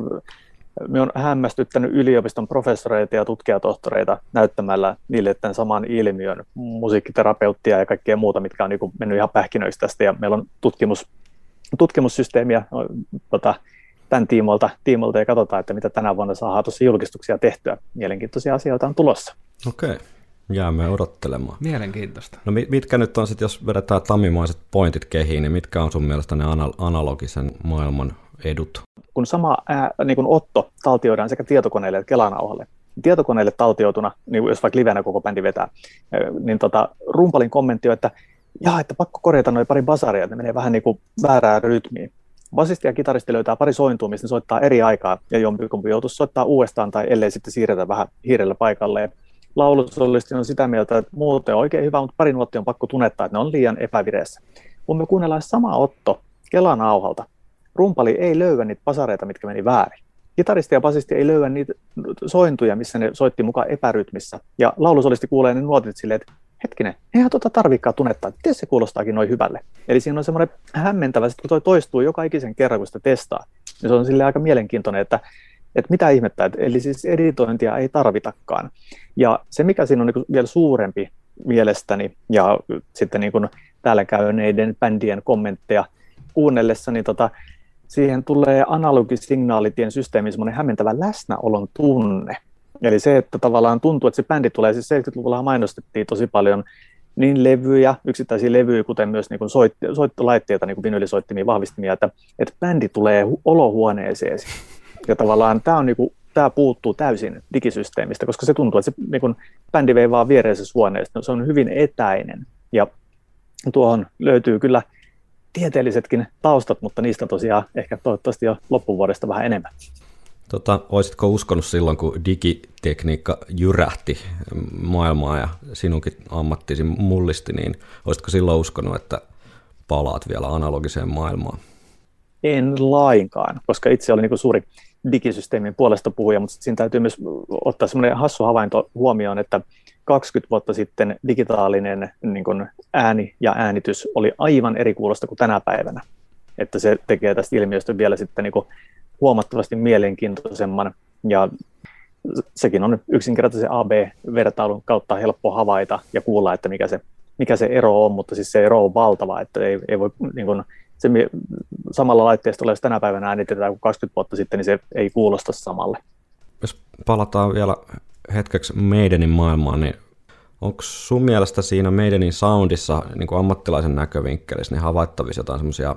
me on hämmästyttänyt yliopiston professoreita ja tutkijatohtoreita näyttämällä niille tämän saman ilmiön, musiikkiterapeuttia ja kaikkea muuta, mitkä on niin mennyt ihan pähkinöistä tästä. Ja meillä on tutkimus, tutkimussysteemiä tota, tämän tiimolta, tiimolta ja katsotaan, että mitä tänä vuonna saadaan tuossa julkistuksia tehtyä. Mielenkiintoisia asioita on tulossa. Okei. Okay. Jäämme odottelemaan. Mielenkiintoista. No mitkä nyt on sitten, jos vedetään tammimaiset pointit kehiin, niin mitkä on sun mielestä ne analogisen maailman edut? Kun sama ää, niin kun Otto taltioidaan sekä tietokoneelle että kelanauhalle, niin tietokoneelle taltioituna, niin jos vaikka livenä koko bändi vetää, niin tota, rumpalin kommentti on, että jaa, että pakko korjata noin pari basaria, että ne menee vähän niin kuin väärään rytmiin. Basisti ja kitaristi löytää pari sointua, mistä ne soittaa eri aikaa, ja jompikumpi joutuu soittaa uudestaan, tai ellei sitten siirretä vähän hiirellä paikalle laulusolisti on sitä mieltä, että muuten on oikein hyvä, mutta pari nuottia on pakko tunnettaa, että ne on liian epävireessä. Kun me kuunnellaan sama Otto Kelan auhalta, rumpali ei löyä niitä pasareita, mitkä meni väärin. Kitaristi ja basisti ei löyä niitä sointuja, missä ne soitti mukaan epärytmissä. Ja laulusolisti kuulee ne nuotit silleen, että hetkinen, eihän tuota tarvikaan tunnettaa, miten se kuulostaakin noin hyvälle. Eli siinä on semmoinen hämmentävä, että kun toi toistuu joka ikisen kerran, kun sitä testaa, niin se on sille aika mielenkiintoinen, että että mitä ihmettä, että, eli siis editointia ei tarvitakaan. Ja se, mikä siinä on niin vielä suurempi mielestäni, ja sitten niin kuin täällä käyneiden bändien kommentteja kuunnellessa, niin tota, siihen tulee analogisignaalitien systeemi semmoinen hämmentävä läsnäolon tunne. Eli se, että tavallaan tuntuu, että se bändi tulee, siis 70-luvulla mainostettiin tosi paljon niin levyjä, yksittäisiä levyjä, kuten myös niin kuin soitti, soittolaitteita, niin kuin vinylisoittimia, vahvistimia, että, että bändi tulee olohuoneeseesi ja tavallaan tämä, on niinku, tämä puuttuu täysin digisysteemistä, koska se tuntuu, että se niinku, bändi vei vaan viereisessä huoneessa. Se on hyvin etäinen. Ja tuohon löytyy kyllä tieteellisetkin taustat, mutta niistä tosiaan ehkä toivottavasti jo loppuvuodesta vähän enemmän. Tota, olisitko uskonut silloin, kun digitekniikka jyrähti maailmaa ja sinunkin ammattisi mullisti, niin olisitko silloin uskonut, että palaat vielä analogiseen maailmaan? En lainkaan, koska itse olin niin suuri digisysteemin puolesta puhuja, mutta siinä täytyy myös ottaa semmoinen hassu havainto huomioon, että 20 vuotta sitten digitaalinen niin kuin ääni ja äänitys oli aivan eri kuulosta kuin tänä päivänä. Että se tekee tästä ilmiöstä vielä sitten niin kuin huomattavasti mielenkiintoisemman. Ja sekin on yksinkertaisen AB-vertailun kautta helppo havaita ja kuulla, että mikä se, mikä se ero on, mutta siis se ero on valtava, että ei, ei voi niin kuin, se samalla laitteistolla, jos tänä päivänä äänitetään kuin 20 vuotta sitten, niin se ei kuulosta samalle. Jos palataan vielä hetkeksi Maidenin maailmaan, niin onko sun mielestä siinä Maidenin soundissa niin kuin ammattilaisen näkövinkkelissä niin havaittavissa jotain semmoisia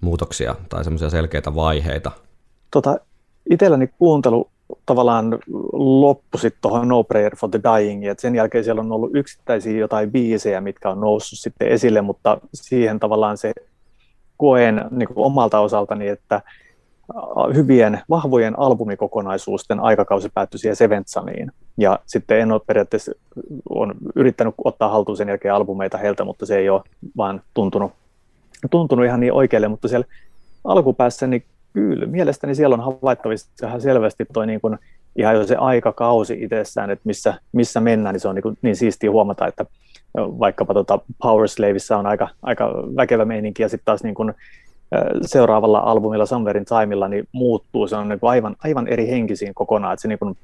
muutoksia tai semmoisia selkeitä vaiheita? Tota, itselläni kuuntelu tavallaan loppu sitten tuohon No Prayer for the Dying, että sen jälkeen siellä on ollut yksittäisiä jotain biisejä, mitkä on noussut sitten esille, mutta siihen tavallaan se koen niin kuin omalta osaltani, että hyvien, vahvojen albumikokonaisuusten aikakausi päättyi siihen Seventsaniin. Ja sitten en ole periaatteessa on yrittänyt ottaa haltuun sen jälkeen albumeita heiltä, mutta se ei ole vaan tuntunut, tuntunut ihan niin oikealle, mutta siellä alkupäässä niin kyllä, mielestäni siellä on havaittavissa ihan selvästi toi niin ihan jo se aikakausi itsessään, että missä, missä mennään, niin se on niin, kuin, niin siistiä huomata, että vaikkapa tota Power Slaveissa on aika, aika väkevä meininki, ja sitten taas niin kuin, seuraavalla albumilla Somewhere in Timeilla niin muuttuu, se on niin aivan, aivan eri henkisiin kokonaan, että se niin kuin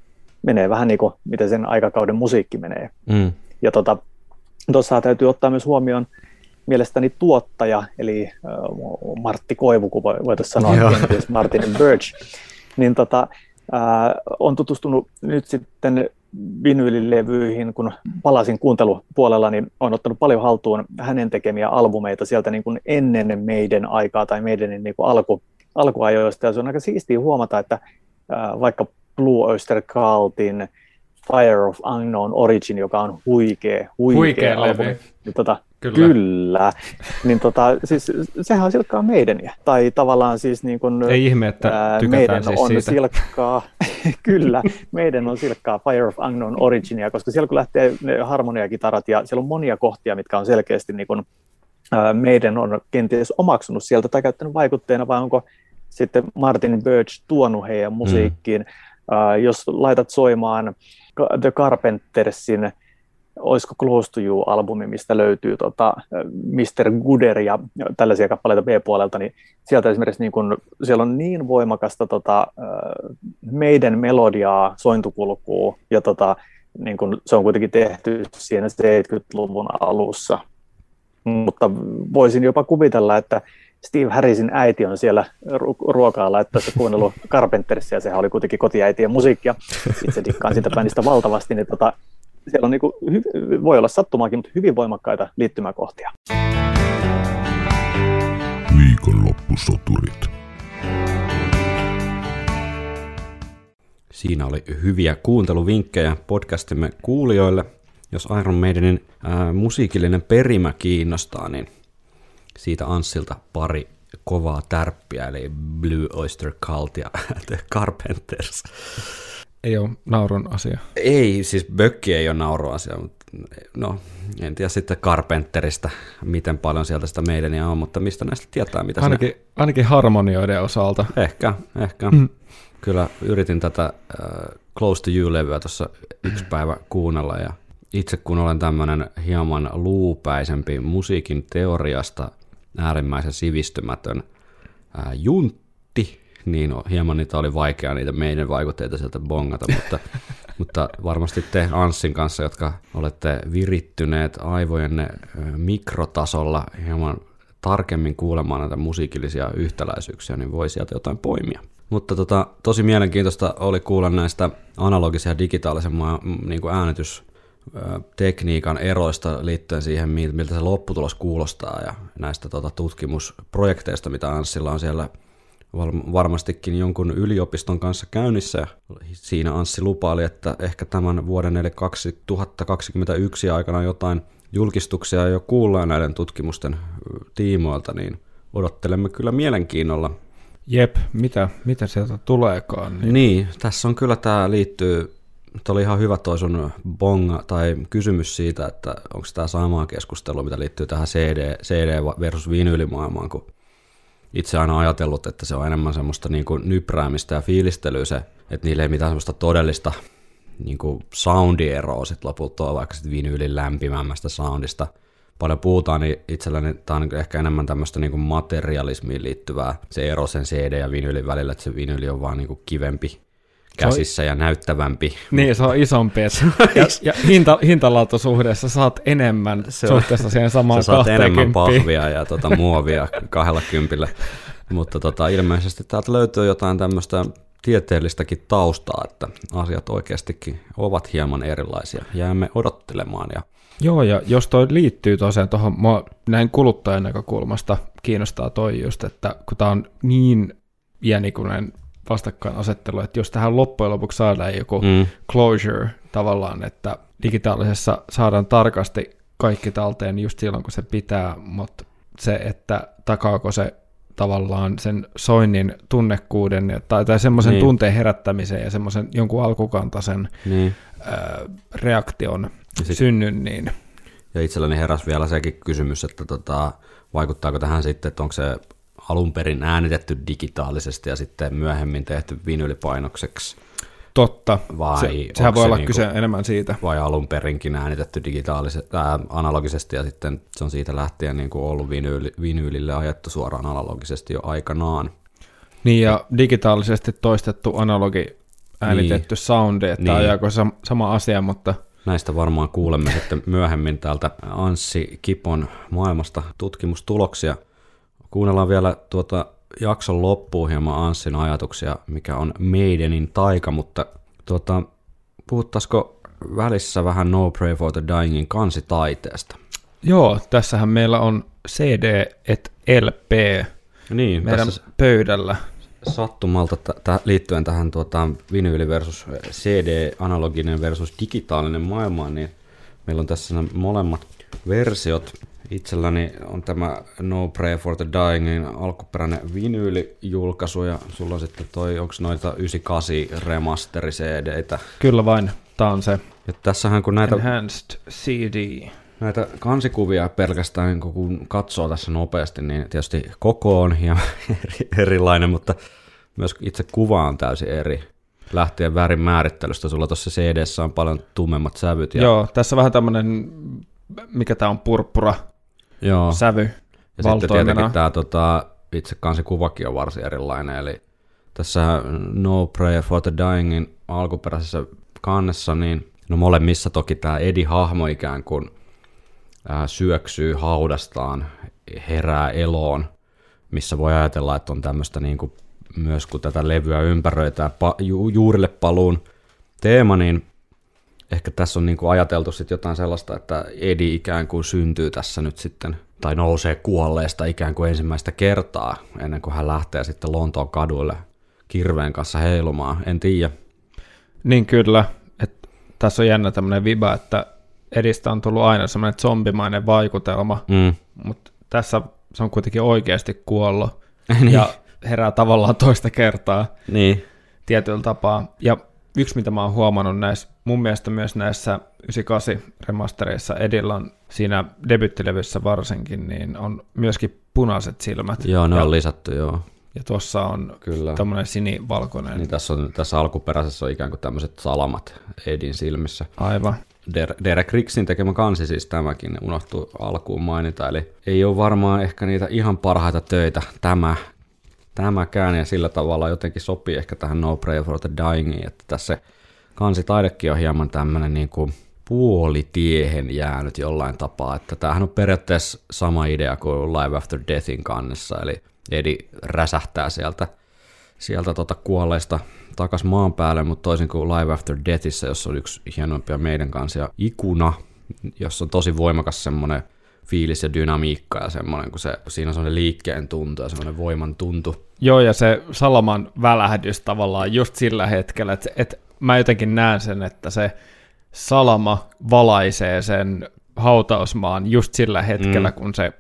menee vähän niin kuin miten sen aikakauden musiikki menee. Mm. Ja tuossa tota, täytyy ottaa myös huomioon mielestäni tuottaja, eli Martti Koivu, kun voitaisiin sanoa, Martin Birch, niin tota, ää, on tutustunut nyt sitten vinyylilevyihin, kun palasin kuuntelupuolella, niin olen ottanut paljon haltuun hänen tekemiä albumeita sieltä niin kuin ennen meidän aikaa tai meidän niin kuin alku, alkuajoista. Ja se on aika siistiä huomata, että vaikka Blue Oyster Cultin Fire of Unknown Origin, joka on huikea, huikea, huikea albumi. Levy. Niin, tota, Kyllä. Kyllä. Niin tota, siis, sehän on silkkaa meidäniä. Tai tavallaan siis niin kuin, Ei ihme, että ää, meidän siis on siitä. silkkaa, kyllä, meidän on silkkaa Fire of Unknown Originia, koska siellä kun lähtee ne harmoniakitarat ja siellä on monia kohtia, mitkä on selkeästi niin kuin, ää, meidän on kenties omaksunut sieltä tai käyttänyt vaikutteena, vai onko sitten Martin Birch tuonut heidän musiikkiin. Mm. Ää, jos laitat soimaan The Carpentersin olisiko Close to You-albumi, mistä löytyy tota, Mr. Gooder ja tällaisia kappaleita B-puolelta, niin sieltä esimerkiksi niin kun, siellä on niin voimakasta tota, meidän melodiaa, sointukulkua, ja tota, niin kun, se on kuitenkin tehty siinä 70-luvun alussa. Mutta voisin jopa kuvitella, että Steve Harrisin äiti on siellä ru- ruokaa laittaessa kuunnellut Carpentersia, sehän oli kuitenkin kotiäitien musiikkia. Itse dikkaan bändistä valtavasti, niin tota, siellä on niin kuin, voi olla sattumaakin, mutta hyvin voimakkaita liittymäkohtia. Viikonloppusoturit. Siinä oli hyviä kuunteluvinkkejä podcastimme kuulijoille. Jos Iron Maidenin ää, musiikillinen perimä kiinnostaa, niin siitä Anssilta pari kovaa tärppiä, eli Blue Oyster Cult ja The Carpenters ei ole naurun asia. Ei, siis Bökki ei ole naurun asia, mutta no, en tiedä sitten Carpenterista, miten paljon sieltä sitä meidän on, mutta mistä näistä tietää, mitä ainakin, sinä... ainakin harmonioiden osalta. Ehkä, ehkä. Mm. Kyllä yritin tätä uh, Close to You-levyä tuossa yksi päivä kuunnella ja itse kun olen tämmöinen hieman luupäisempi musiikin teoriasta äärimmäisen sivistymätön uh, juntti, niin on, hieman niitä oli vaikea niitä meidän vaikutteita sieltä bongata, mutta, mutta varmasti te Anssin kanssa, jotka olette virittyneet aivojenne mikrotasolla hieman tarkemmin kuulemaan näitä musiikillisia yhtäläisyyksiä, niin voi sieltä jotain poimia. Mutta tota, tosi mielenkiintoista oli kuulla näistä analogisen ja digitaalisen niin kuin äänitys tekniikan eroista liittyen siihen, miltä se lopputulos kuulostaa ja näistä tota, tutkimusprojekteista, mitä Anssilla on siellä varmastikin jonkun yliopiston kanssa käynnissä. Siinä Anssi lupaili, että ehkä tämän vuoden eli 2021 aikana jotain julkistuksia jo kuullaan näiden tutkimusten tiimoilta, niin odottelemme kyllä mielenkiinnolla. Jep, mitä, mitä sieltä tuleekaan. Niin. niin, tässä on kyllä tämä liittyy, tämä oli ihan hyvä toi sun bonga tai kysymys siitä, että onko tämä samaa keskustelua, mitä liittyy tähän CD, CD versus vinyylimaailmaan, kun itse aina ajatellut, että se on enemmän semmoista niin kuin nypräämistä ja fiilistelyä se, että niillä ei mitään semmoista todellista niin kuin soundieroa sitten lopulta ole, vaikka sitten vinyylin lämpimämmästä soundista. Paljon puhutaan, niin itselläni tämä on ehkä enemmän tämmöistä niin kuin materialismiin liittyvää se ero sen CD ja vinylin välillä, että se vinyli on vaan niin kuin kivempi, käsissä ja näyttävämpi. Niin, se on isompi. Et, ja, ja hinta, hintalaatusuhteessa saat enemmän Se on- suhteessa siihen samaan Sä saat enemmän 20. pahvia ja tota, muovia kahdella kympillä. Mutta tota, ilmeisesti täältä löytyy jotain tämmöistä tieteellistäkin taustaa, että asiat oikeastikin ovat hieman erilaisia. Jäämme odottelemaan ja Joo, ja jos toi liittyy tosiaan tuohon, mua näin kuluttajan näkökulmasta kiinnostaa toi just, että kun tämä on niin iänikuinen vastakkainasettelu, että jos tähän loppujen lopuksi saadaan joku mm, closure tavallaan, että digitaalisessa saadaan tarkasti kaikki talteen just silloin, kun se pitää, mutta se, että takaako se tavallaan sen soinnin tunnekuuden ja- tai, tai semmoisen Niin. tunteen herättämisen ja semmoisen jonkun alkukantaisen niin. ää, reaktion sit- synnyn, niin Ja itselläni heräsi vielä sekin kysymys, että tota, vaikuttaako tähän sitten, että onko se alun perin äänitetty digitaalisesti ja sitten myöhemmin tehty vinylipainokseksi, totta. vai se, sehän voi se olla niinku- kyse enemmän siitä. vai alun perinkin äänitetty digitaalisesti, ää, analogisesti ja sitten se on siitä lähtien niin kuin ollut vinyyli, vinyylille ajettu suoraan analogisesti jo aikanaan. Niin ja digitaalisesti toistettu analogi äänitetty soundi, että Niin. niin. ajaako sam- sama asia, mutta Näistä varmaan kuulemme sitten myöhemmin täältä Anssi Kipon maailmasta tutkimustuloksia. Kuunnellaan vielä tuota jakson loppuun hieman Anssin ajatuksia, mikä on Maidenin taika, mutta tuota, puhuttaisiko välissä vähän No Pray for the Dyingin kansitaiteesta? joo, tässähän meillä on CD et LP Niin, meidän tässä pöydällä. sattumalta t- t- liittyen tähän tuota, vinyyli versus CD, analoginen versus digitaalinen maailma, niin meillä on tässä nämä molemmat versiot. Itselläni on tämä No Pray for the Dyingin alkuperäinen vinyylijulkaisu ja sulla on sitten toi, onko noita 98 remasteri CDitä. Kyllä vain, tämä on se Ja tässähän kun näitä, Enhanced CD. näitä kansikuvia pelkästään niin kun katsoo tässä nopeasti, niin tietysti koko on hieman eri- erilainen, mutta myös itse kuva on täysin eri. Lähtien värin määrittelystä, sulla tuossa cd on paljon tummemmat sävyt. Ja, Joo, tässä vähän tämmöinen, mikä tämä on, purppura joo. sävy ja sitten tietenkin tämä tota, itse kansikuvakin on varsin erilainen, eli tässä No Prayer for the Dyingin alkuperäisessä kannessa, niin no molemmissa toki tämä Edi-hahmo ikään kuin ää, syöksyy haudastaan, herää eloon, missä voi ajatella, että on tämmöistä niin kuin, myös kun tätä levyä ympäröi tämä pa- ju- juurille paluun teema, niin ehkä tässä on niin kuin ajateltu sit jotain sellaista, että Edi ikään kuin syntyy tässä nyt sitten, tai nousee kuolleesta ikään kuin ensimmäistä kertaa, ennen kuin hän lähtee sitten Lontoon kaduille kirveen kanssa heilumaan. En tiedä. Niin kyllä, että tässä on jännä tämmöinen viba, että edistä on tullut aina semmoinen zombimainen vaikutelma, Mm. mutta tässä se on kuitenkin oikeasti kuollut niin. ja herää tavallaan toista kertaa niin. tietyllä tapaa. Ja yksi, mitä mä oon huomannut näissä, mun mielestä myös näissä 98 remastereissa Edillä on siinä debyttilevyssä varsinkin, niin on myöskin punaiset silmät. Joo, ne ja, on lisätty, joo. ja tuossa on Kyllä. tämmöinen sinivalkoinen. Niin tässä, on, tässä alkuperäisessä on ikään kuin tämmöiset salamat Edin silmissä. Aivan. Der- Derek Ricksin tekemä kansi siis tämäkin unohtuu alkuun mainita, eli ei ole varmaan ehkä niitä ihan parhaita töitä tämä, tämäkään, ja sillä tavalla jotenkin sopii ehkä tähän No Pray for the Dyingiin, että tässä kansitaidekin on hieman tämmöinen niin kuin puolitiehen jäänyt jollain tapaa, että tämähän on periaatteessa sama idea kuin Live After Deathin kannessa, eli Edi räsähtää sieltä sieltä tota kuolleista takas maan päälle, mutta toisin kuin Live After Deathissä, jossa on yksi hienoimpia meidän kanssa, Ikuna, jossa on tosi voimakas semmoinen fiilis ja dynamiikka ja semmoinen, kun se, siinä on semmoinen liikkeen tuntu ja semmoinen voiman tuntu. Joo, ja se Salaman välähdys tavallaan just sillä hetkellä, että, että mä jotenkin näen sen, että se Salama valaisee sen hautausmaan just sillä hetkellä, Mm. kun se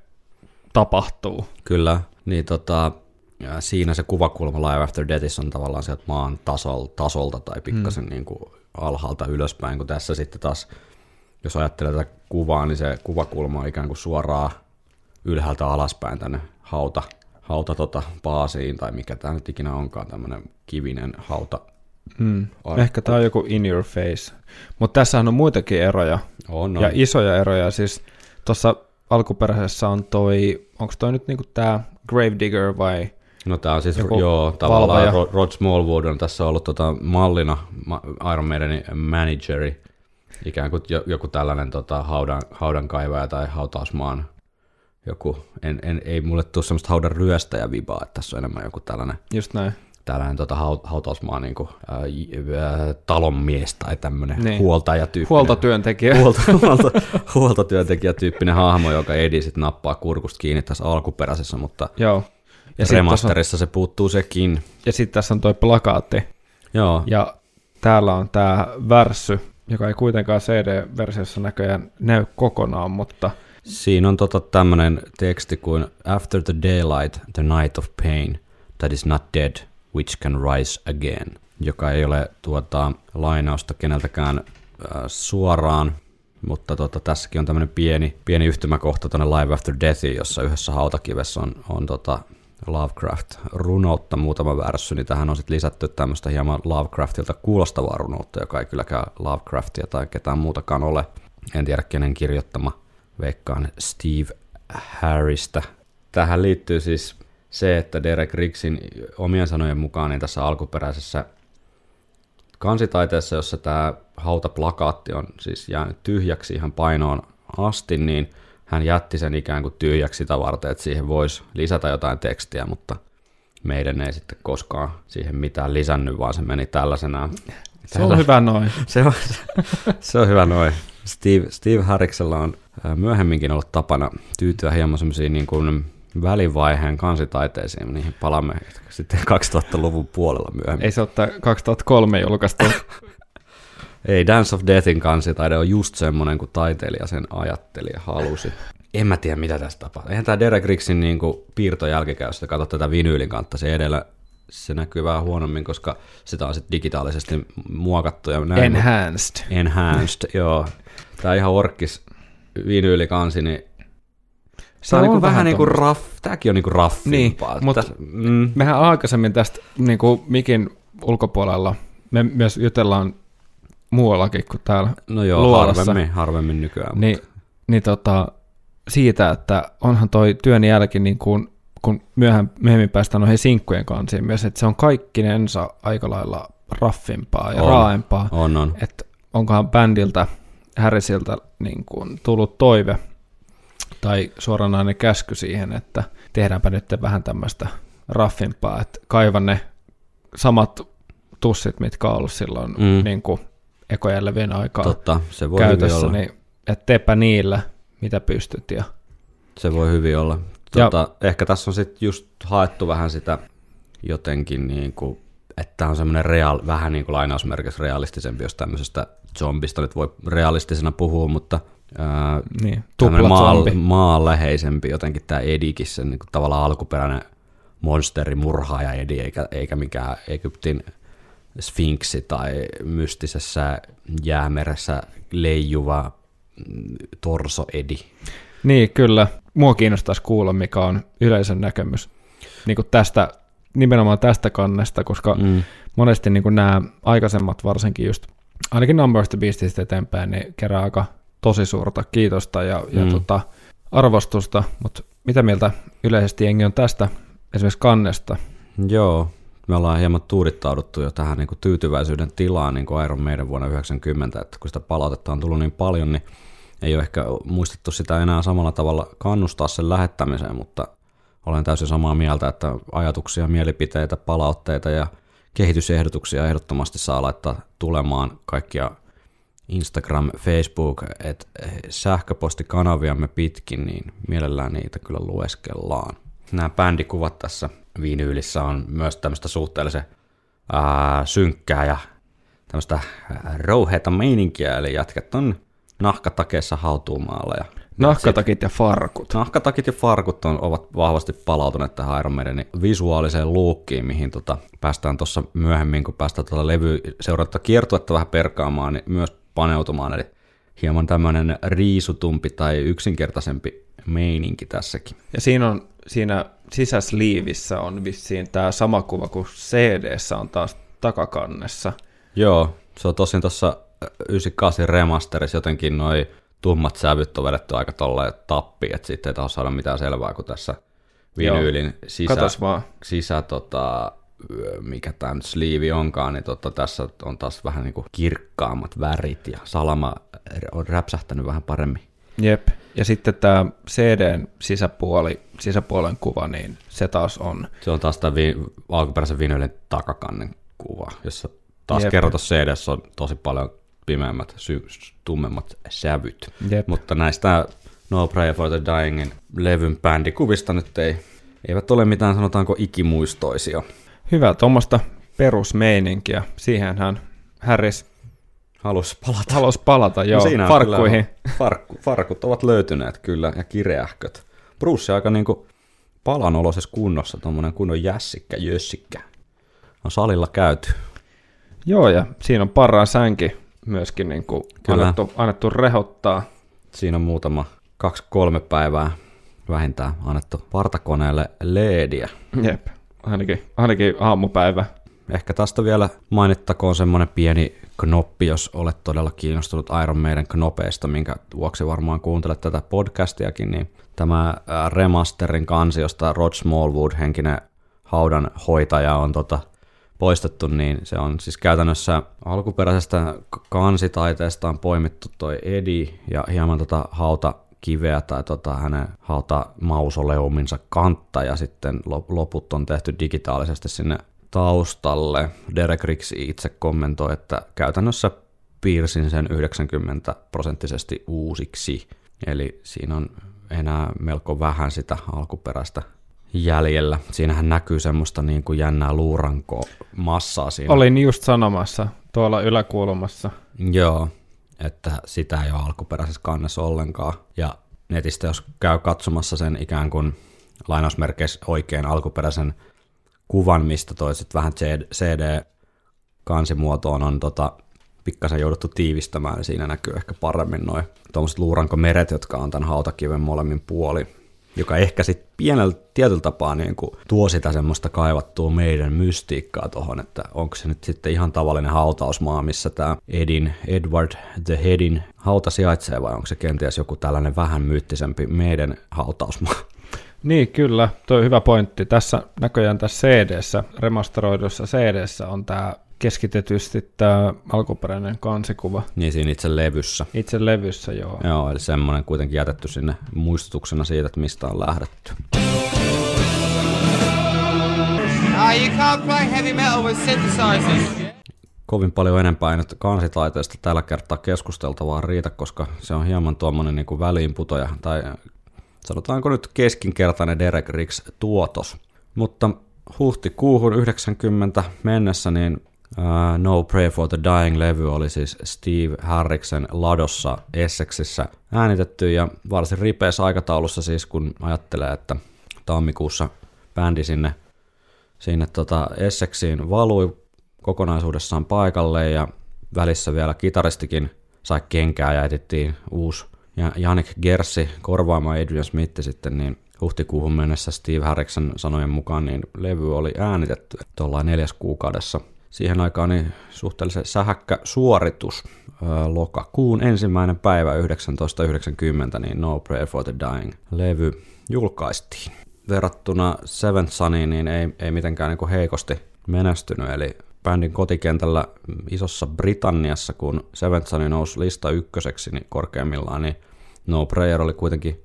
tapahtuu. Kyllä, niin tota, ja siinä se kuvakulma Live After Deathissä on tavallaan sieltä maan tasol, tasolta tai pikkasen mm. niin kuin alhaalta ylöspäin, kun tässä sitten taas, jos ajattelee tätä kuvaa, niin se kuvakulma on ikään kuin suoraan ylhäältä alaspäin tänne hauta, hauta tota paasiin, tai mikä tämä nyt ikinä onkaan, tämmöinen kivinen hauta. Mm. Ehkä tämä on joku in your face. Mutta tässähän on muitakin eroja, On, no. on. ja isoja eroja. Siis tuossa alkuperäisessä on toi, onko toi nyt niinku tämä Gravedigger vai No tää on siis, Joku joo, tavallaan valvoja. Rod, Smallwood on tässä ollut tota, mallina ma- Iron Maidenin manageri, ikään kuin jo- joku tällainen tota, haudan, haudan kaivaja tai hautausmaan joku, en, en, ei mulle tule semmoista haudan ryöstäjä vibaa, että tässä on enemmän joku tällainen, Just näin. Tällainen tota, haut, hautausmaan niin kuin, äh, talonmies tai tämmöinen Niin. huoltajatyyppinen. Huoltotyöntekijä. Huolto, huolto, huoltotyöntekijätyyppinen hahmo, joka Edi sitten nappaa kurkusta kiinni tässä alkuperäisessä, mutta Joo. Ja sitten remasterissa se puuttuu sekin. ja sit tässä on toi plakaatti. Joo, Ja täällä on tää värssy, joka ei kuitenkaan CD-versiossa näköjään näy kokonaan, mutta Siinä on tota tämmönen teksti kuin After the daylight, the night of pain, that is not dead, which can rise again, joka ei ole tuota, lainausta keneltäkään äh, suoraan, mutta tota, tässäkin on tämmöinen pieni, pieni yhtymäkohta tuonne Live After Deathiin, jossa yhdessä hautakivessä on, on tota Lovecraft-runoutta muutama värssy, niin tähän on sitten lisätty tämmöistä hieman Lovecraftilta kuulostavaa runoutta, joka ei kylläkään Lovecraftia tai ketään muutakaan ole. En tiedä kenen kirjoittama, veikkaan Steve Harrista. Tähän liittyy siis se, että Derek Riggsin omien sanojen mukaan niin tässä alkuperäisessä kansitaiteessa, jossa tämä hautaplakaatti on siis jäänyt tyhjäksi ihan painoon asti, niin hän jätti sen ikään kuin tyhjäksi sitä varten, että siihen voisi lisätä jotain tekstiä, mutta meidän ei sitten koskaan siihen mitään lisännyt, vaan se meni tällaisenaan. se on hyvä noin. Se on, se on hyvä noin. Steve, Steve Harriksella on myöhemminkin ollut tapana tyytyä hieman semmoisiin niin kuin välivaiheen kansitaiteisiin. Niihin palaamme sitten 2000-luvun puolella myöhemmin. Ei se ole 2003 julkaistu. Ei, Dance of Deathin kansitaide on just semmoinen, kuin taiteilija sen ajatteli ja halusi. En mä tiedä, mitä tästä tapahtuu. Eihän tämä Derek Riggsin niin piirto jälkikäy, jos katsot tätä vinyylin kantta, se edellä se näkyy vähän huonommin, koska sitä on sitten digitaalisesti muokattu. Ja näin, Enhanced. Enhanced, joo. Tämä ihan orkkis vinyylikansi, niin Se on, on niinku vähän vähän niin kuin raff, tämäkin on niinku raffimpaa. Niin, mutta- mm, Mehän aikaisemmin tästä niin kuin mikin ulkopuolella, me myös jutellaan muuallakin kuin täällä no joo, luolassa. harvemmin, harvemmin nykyään. Niin, niin tota, siitä, että onhan toi työn jälki, niin kuin, kun myöhemmin, myöhemmin päästään noihin sinkkujen kansiin myös, että se on kaikkinensa aika lailla raffimpaa ja On. raaempaa. On, on. Että onkohan bändiltä, Harrisilta niin kuin tullut toive tai suoranainen käsky siihen, että tehdäänpä nyt vähän tämmöistä raffimpaa, että kaivan ne samat tussit, mitkä on ollut silloin Mm. niin kuin ekojen levyjen aikaa Totta, se voi käytössä, olla. niin että teepä niillä, mitä pystyt. Ja, Se voi hyvin olla. Ja- Tota, ehkä tässä on sitten just haettu vähän sitä jotenkin, niin kuin, että on semmoinen real, vähän niin kuin lainausmerkissä realistisempi, jos tämmöisestä zombista nyt voi realistisena puhua, mutta ää, niin, tämmöinen tupla maa, maanläheisempi jotenkin tämä Edikin, se niin kuin tavallaan alkuperäinen monsteri, murhaaja Edi, eikä, eikä mikään Egyptin sfinksi tai mystisessä jäämeressä leijuva torso Edi. Niin, kyllä. Mua kiinnostaisi kuulla, mikä on yleisön näkemys niin kuin tästä, nimenomaan tästä kannesta, koska mm. Monesti niin kuin nämä aikaisemmat varsinkin just, ainakin Number of the Beastista eteenpäin, niin kerää aika tosi suurta kiitosta ja, mm. ja Mm. tota, arvostusta, mutta mitä mieltä yleisesti jengi on tästä esimerkiksi kannesta? Joo, me ollaan hieman tuudittauduttu jo tähän niin kuin tyytyväisyyden tilaan niin kuin Iron Maiden vuonna 90, että kun sitä palautetta on tullut niin paljon, niin ei ole ehkä muistettu sitä enää samalla tavalla kannustaa sen lähettämiseen, mutta olen täysin samaa mieltä, että ajatuksia, mielipiteitä, palautteita ja kehitysehdotuksia ehdottomasti saa laittaa tulemaan kaikkia Instagram, Facebook, et sähköpostikanaviamme pitkin, niin mielellään niitä kyllä lueskellaan. Nämä bändikuvat tässä viinyylissä on myös tämmöistä suhteellisen ää, synkkää ja tämmöistä rouheita meininkiä, eli jätkät on nahkatakeessa hautuumaalla ja Nahkatakit ja farkut. Nahkatakit ja farkut on, ovat vahvasti palautuneet tähän Iron Maidenin visuaaliseen luukkiin, mihin tota, päästään tuossa myöhemmin, kun päästään tuota levy seurata kiertuetta vähän perkaamaan, niin myös paneutumaan. Eli hieman tämmöinen riisutumpi tai yksinkertaisempi meininki tässäkin. Ja siinä on siinä sisäsliivissä on vissiin tämä sama kuva kuin cd on taas takakannessa. Joo, se on tosin tuossa 98 remasterissa jotenkin noin tummat sävyt on vedetty aika tolleen tappiin, että sitten ei taho saada mitään selvää, kun tässä vinyylin sisä, sisä tota, mikä tämä nyt sleevi onkaan, niin tota, tässä on taas vähän niin kuin kirkkaammat värit ja salama on räpsähtänyt vähän paremmin. Jep. Ja sitten tämä CDn sisäpuoli, sisäpuolen kuva, niin se taas on. Se on taas tämä vi- alkuperäisen vinyylin takakannen kuva, jossa taas Jep. kerrotaan CDssä on tosi paljon pimeämmät, sy- tummemmat sävyt. Jep. Mutta näistä No Prayer for the Dyingin levyn bändikuvista nyt ei, eivät ole mitään sanotaanko ikimuistoisia. Hyvä tuommoista perusmeininkiä. Siihenhän Harris Halus palata. halusi palata No siinä on farkkuihin. kyllä Farkku, farkut ovat löytyneet kyllä ja kireähköt. Bruce aika niinku palanoloisessa kunnossa, tuommoinen kunnon jässikkä, jössikkä. On salilla käyty. Joo, ja siinä on parhaan sänki myöskin niin kuin Kyllä. annettu, annettu rehottaa. Siinä on muutama kaksi-kolme päivää vähintään annettu partakoneelle leediä. Jep, ainakin, ainakin aamupäivä. Ehkä tästä vielä mainittakoon semmoinen pieni knoppi, jos olet todella kiinnostunut Iron Maiden knopeista, minkä vuoksi varmaan kuuntelet tätä podcastiakin, niin tämä remasterin kansi, josta Rod Smallwood, henkinen haudan hoitaja, on tota poistettu, niin se on siis käytännössä alkuperäisestä k- kansitaiteesta on poimittu toi Edi ja hieman tota hauta kiveä tai tota hänen hauta mausoleuminsa kantta ja sitten lop- loput on tehty digitaalisesti sinne taustalle. Derek Rix itse kommentoi, että käytännössä piirsin sen 90 prosenttisesti uusiksi. Eli siinä on enää melko vähän sitä alkuperäistä jäljellä. Siinähän näkyy semmoista niin kuin jännää luurankoa massaa siinä. Olin just sanomassa tuolla yläkulmassa. Joo, että sitä ei ole alkuperäisessä kannessa ollenkaan. Ja netistä jos käy katsomassa sen ikään kuin lainausmerkeissä oikein alkuperäisen kuvan, mistä toi sit vähän CD-kansimuotoon on tota, pikkasen jouduttu tiivistämään, niin siinä näkyy ehkä paremmin noin tuommoiset luurankomeret, jotka on tämän hautakiven molemmin puoli, joka ehkä sitten pienellä tietyllä tapaa niin kuin tuo sitä semmoista kaivattua meidän mystiikkaa tuohon, että onko se nyt sitten ihan tavallinen hautausmaa, missä tämä Edin, Edward the Headin hauta sijaitsee, vai onko se kenties joku tällainen vähän myyttisempi meidän hautausmaa? Niin, kyllä, tuo hyvä pointti. Tässä näköjään tässä CD-ssä, remasteroidussa CD-ssä on tämä keskitetysti tämä alkuperäinen kansikuva. Niin siinä itse levyssä. Itse levyssä, joo. Joo, eli semmoinen kuitenkin jätetty sinne muistutuksena siitä, että mistä on lähdetty. Ah, you can't play heavy metal with synthesizers. kovin paljon enempää ei nyt kansitaiteesta tällä kertaa keskusteltavaa riitä, koska se on hieman tuommoinen niin väliinputoja, tai sanotaanko nyt keskinkertainen Derek Riggs tuotos. Mutta huhtikuuhun 90 mennessä niin uh, No Pray for the Dying-levy oli siis Steve Harriksen ladossa Essexissä äänitetty ja varsin ripeässä aikataulussa siis, kun ajattelee, että tammikuussa bändi sinne, sinne tota Essexiin valui kokonaisuudessaan paikalle ja välissä vielä kitaristikin sai kenkää ja etittiin uusi ja Janik Gersi korvaamaan Adrian Smith sitten, niin huhtikuuhun mennessä Steve Harriksen sanojen mukaan niin levy oli äänitetty tuolla neljäs kuukaudessa. Siihen aikaan niin suhteellisen sähäkkä suoritus lokakuun ensimmäinen päivä 1990, niin No Prayer for the Dying levy julkaistiin. Verrattuna Seventh Suniin niin ei, ei mitenkään niin kuin heikosti menestynyt, eli bändin kotikentällä isossa Britanniassa, kun Seventh Sun nousi lista ykköseksi niin korkeimmillaan, niin No Prayer oli kuitenkin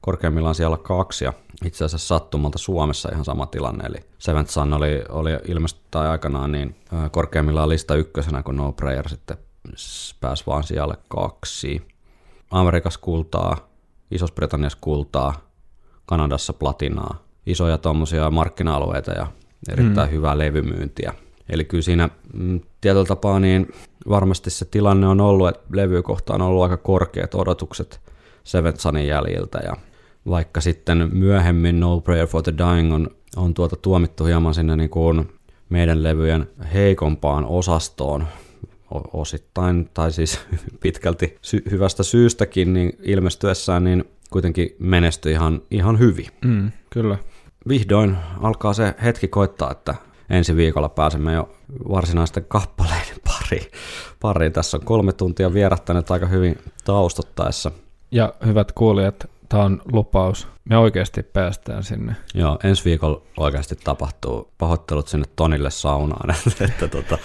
korkeimmillaan siellä kaksi, ja itse asiassa sattumalta Suomessa ihan sama tilanne, eli Seventh Sun oli, oli ilmeisesti tai aikanaan niin korkeimmillaan lista ykkösenä, kun No Prayer sitten pääsi vaan sijalle kaksi. Amerikassa kultaa, Isossa-Britanniassa kultaa, Kanadassa platinaa, isoja tuommoisia markkina-alueita ja erittäin mm. hyvää levymyyntiä. Eli kyllä siinä mm, tietyllä tapaa niin varmasti se tilanne on ollut, että levykohtaan on ollut aika korkeat odotukset Seventh Sunin jäljiltä ja vaikka sitten myöhemmin No Prayer for the Dying on, on tuota tuomittu hieman sinne niin kuin meidän levyjen heikompaan osastoon osittain, tai siis pitkälti sy- hyvästä syystäkin, niin ilmestyessään niin kuitenkin menestyi ihan, ihan hyvin. Mm, kyllä. Vihdoin alkaa se hetki koittaa, että ensi viikolla pääsemme jo varsinaisten kappaleiden pariin. pariin. Tässä on kolme tuntia vierähtänyt aika hyvin taustottaessa. Ja hyvät kuulijat, tämä on lupaus. Me oikeasti päästään sinne. Joo, ensi viikolla oikeasti tapahtuu. Pahoittelut sinne Tonille saunaan, että, että tota,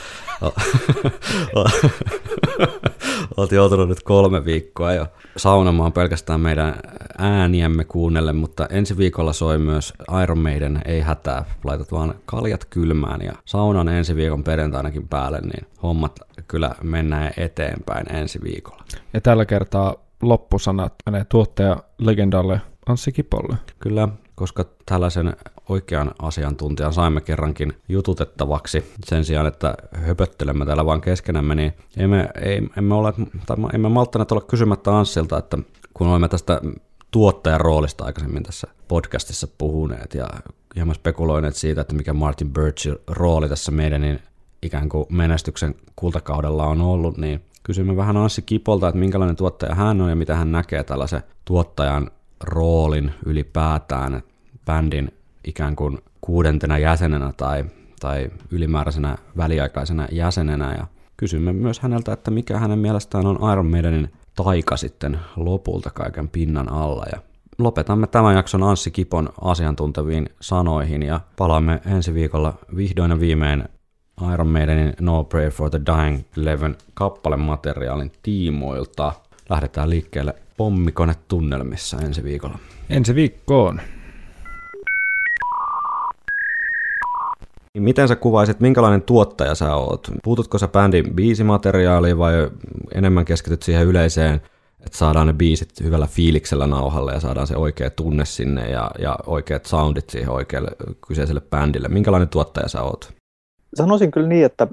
olet joutunut nyt kolme viikkoa jo saunomaan pelkästään meidän ääniämme kuunnelle, mutta ensi viikolla soi myös Iron Maiden, ei hätää, laitat vaan kaljat kylmään ja saunan ensi viikon perjantainakin päälle, niin hommat kyllä mennään eteenpäin ensi viikolla. Ja tällä kertaa loppusanat menee tuottaja legendalle Anssi Kipolle. Kyllä, koska tällaisen oikean asiantuntijan saimme kerrankin jututettavaksi sen sijaan, että höpöttelemme täällä vaan keskenämme, niin emme, ei, emme, ole, tai emme malttaneet olla kysymättä Anssilta, että kun olemme tästä tuottajan roolista aikaisemmin tässä podcastissa puhuneet ja hieman spekuloineet siitä, että mikä Martin Birchin rooli tässä meidän niin ikään kuin menestyksen kultakaudella on ollut, niin kysymme vähän Anssi Kipolta, että minkälainen tuottaja hän on ja mitä hän näkee tällaisen tuottajan roolin ylipäätään bändin ikään kuin kuudentena jäsenenä tai, tai ylimääräisenä väliaikaisena jäsenenä. Ja kysymme myös häneltä, että mikä hänen mielestään on Iron Maidenin taika sitten lopulta kaiken pinnan alla. Ja lopetamme tämän jakson Anssi Kipon asiantunteviin sanoihin ja palaamme ensi viikolla vihdoin ja viimein Iron Maidenin No Prayer for the Dying Eleven kappalemateriaalin tiimoilta. Lähdetään liikkeelle pommikone-tunnelmissa ensi viikolla. Ensi viikkoon. Miten sä kuvaisit, minkälainen tuottaja sä oot? Puututko sä bändin biisimateriaaliin vai enemmän keskityt siihen yleiseen, että saadaan ne biisit hyvällä fiiliksellä nauhalle ja saadaan se oikea tunne sinne ja, ja oikeat soundit siihen oikealle kyseiselle bändille? Minkälainen tuottaja sä oot? Sanoisin kyllä niin, että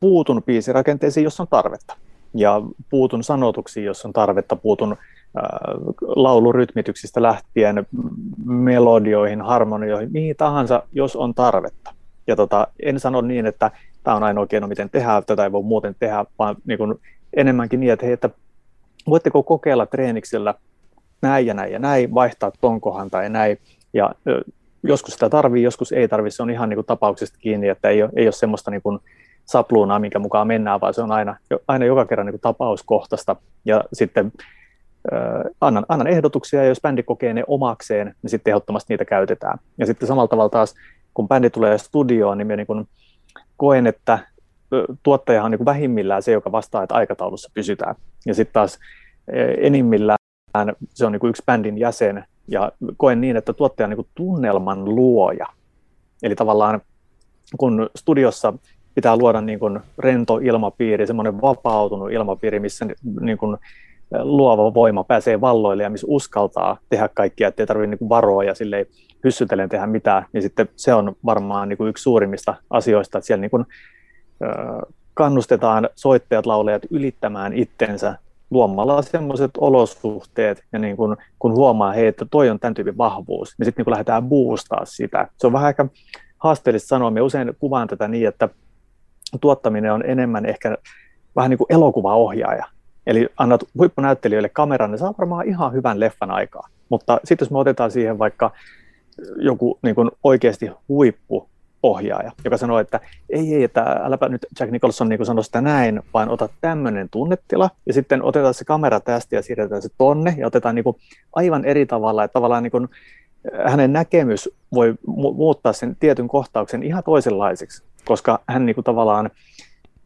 puutun biisirakenteisiin, jos on tarvetta. Ja puutun sanotuksiin, jos on tarvetta. Puutun laulurytmityksistä lähtien melodioihin, harmonioihin, mihin tahansa, jos on tarvetta. Ja tota, en sano niin, että tämä on ainoa keino, miten tehdään, tätä ei voi muuten tehdä, vaan niin kuin enemmänkin niin, että, hei, että voitteko kokeilla treeniksellä näin ja näin ja näin, vaihtaa ton kohan tai näin. Ja joskus sitä tarvii, joskus ei tarvii, se on ihan niin kuin tapauksesta kiinni, että ei ole, ei ole semmoista niin kuin sapluunaa, minkä mukaan mennään, vaan se on aina, aina joka kerran niin kuin tapauskohtaista. Ja sitten annan, annan ehdotuksia, ja jos bändi kokee ne omakseen, niin sitten ehdottomasti niitä käytetään. Ja sitten samalla tavalla taas, kun bändi tulee studioon, niin niin koen, että tuottaja on niin kuin vähimmillään se, joka vastaa, että aikataulussa pysytään. Ja sitten taas enimmillään se on niin kuin yksi bändin jäsen, ja koen niin, että tuottaja on niin tunnelman luoja. Eli tavallaan kun studiossa pitää luoda niin kuin rento ilmapiiri, semmoinen vapautunut ilmapiiri, missä niin kuin luova voima pääsee valloille ja missä uskaltaa tehdä kaikkia, ettei tarvitse niin varoa ja sille hyssytellen tehdä mitään, niin sitten se on varmaan niin kuin yksi suurimmista asioista, että siellä niin kuin, kannustetaan soittajat, laulajat ylittämään itsensä luomalla sellaiset olosuhteet, ja niin kun, kun huomaa, hei, että toi on tämän tyypin vahvuus, niin sitten niin lähdetään boostaa sitä. Se on vähän aika haasteellista sanoa. Me usein kuvaan tätä niin, että tuottaminen on enemmän ehkä vähän niin kuin elokuvaohjaaja. Eli annat huippunäyttelijöille kameran, ne saa varmaan ihan hyvän leffan aikaa. Mutta sitten jos me otetaan siihen vaikka joku niin kuin oikeasti huippu ohjaaja, joka sanoo, että ei, ei, että äläpä nyt Jack Nicholson niin sano sitä näin, vaan ota tämmöinen tunnetila ja sitten otetaan se kamera tästä ja siirretään se tonne ja otetaan niin kuin aivan eri tavalla, että tavallaan niin kuin hänen näkemys voi mu- muuttaa sen tietyn kohtauksen ihan toisenlaiseksi, koska hän niin kuin tavallaan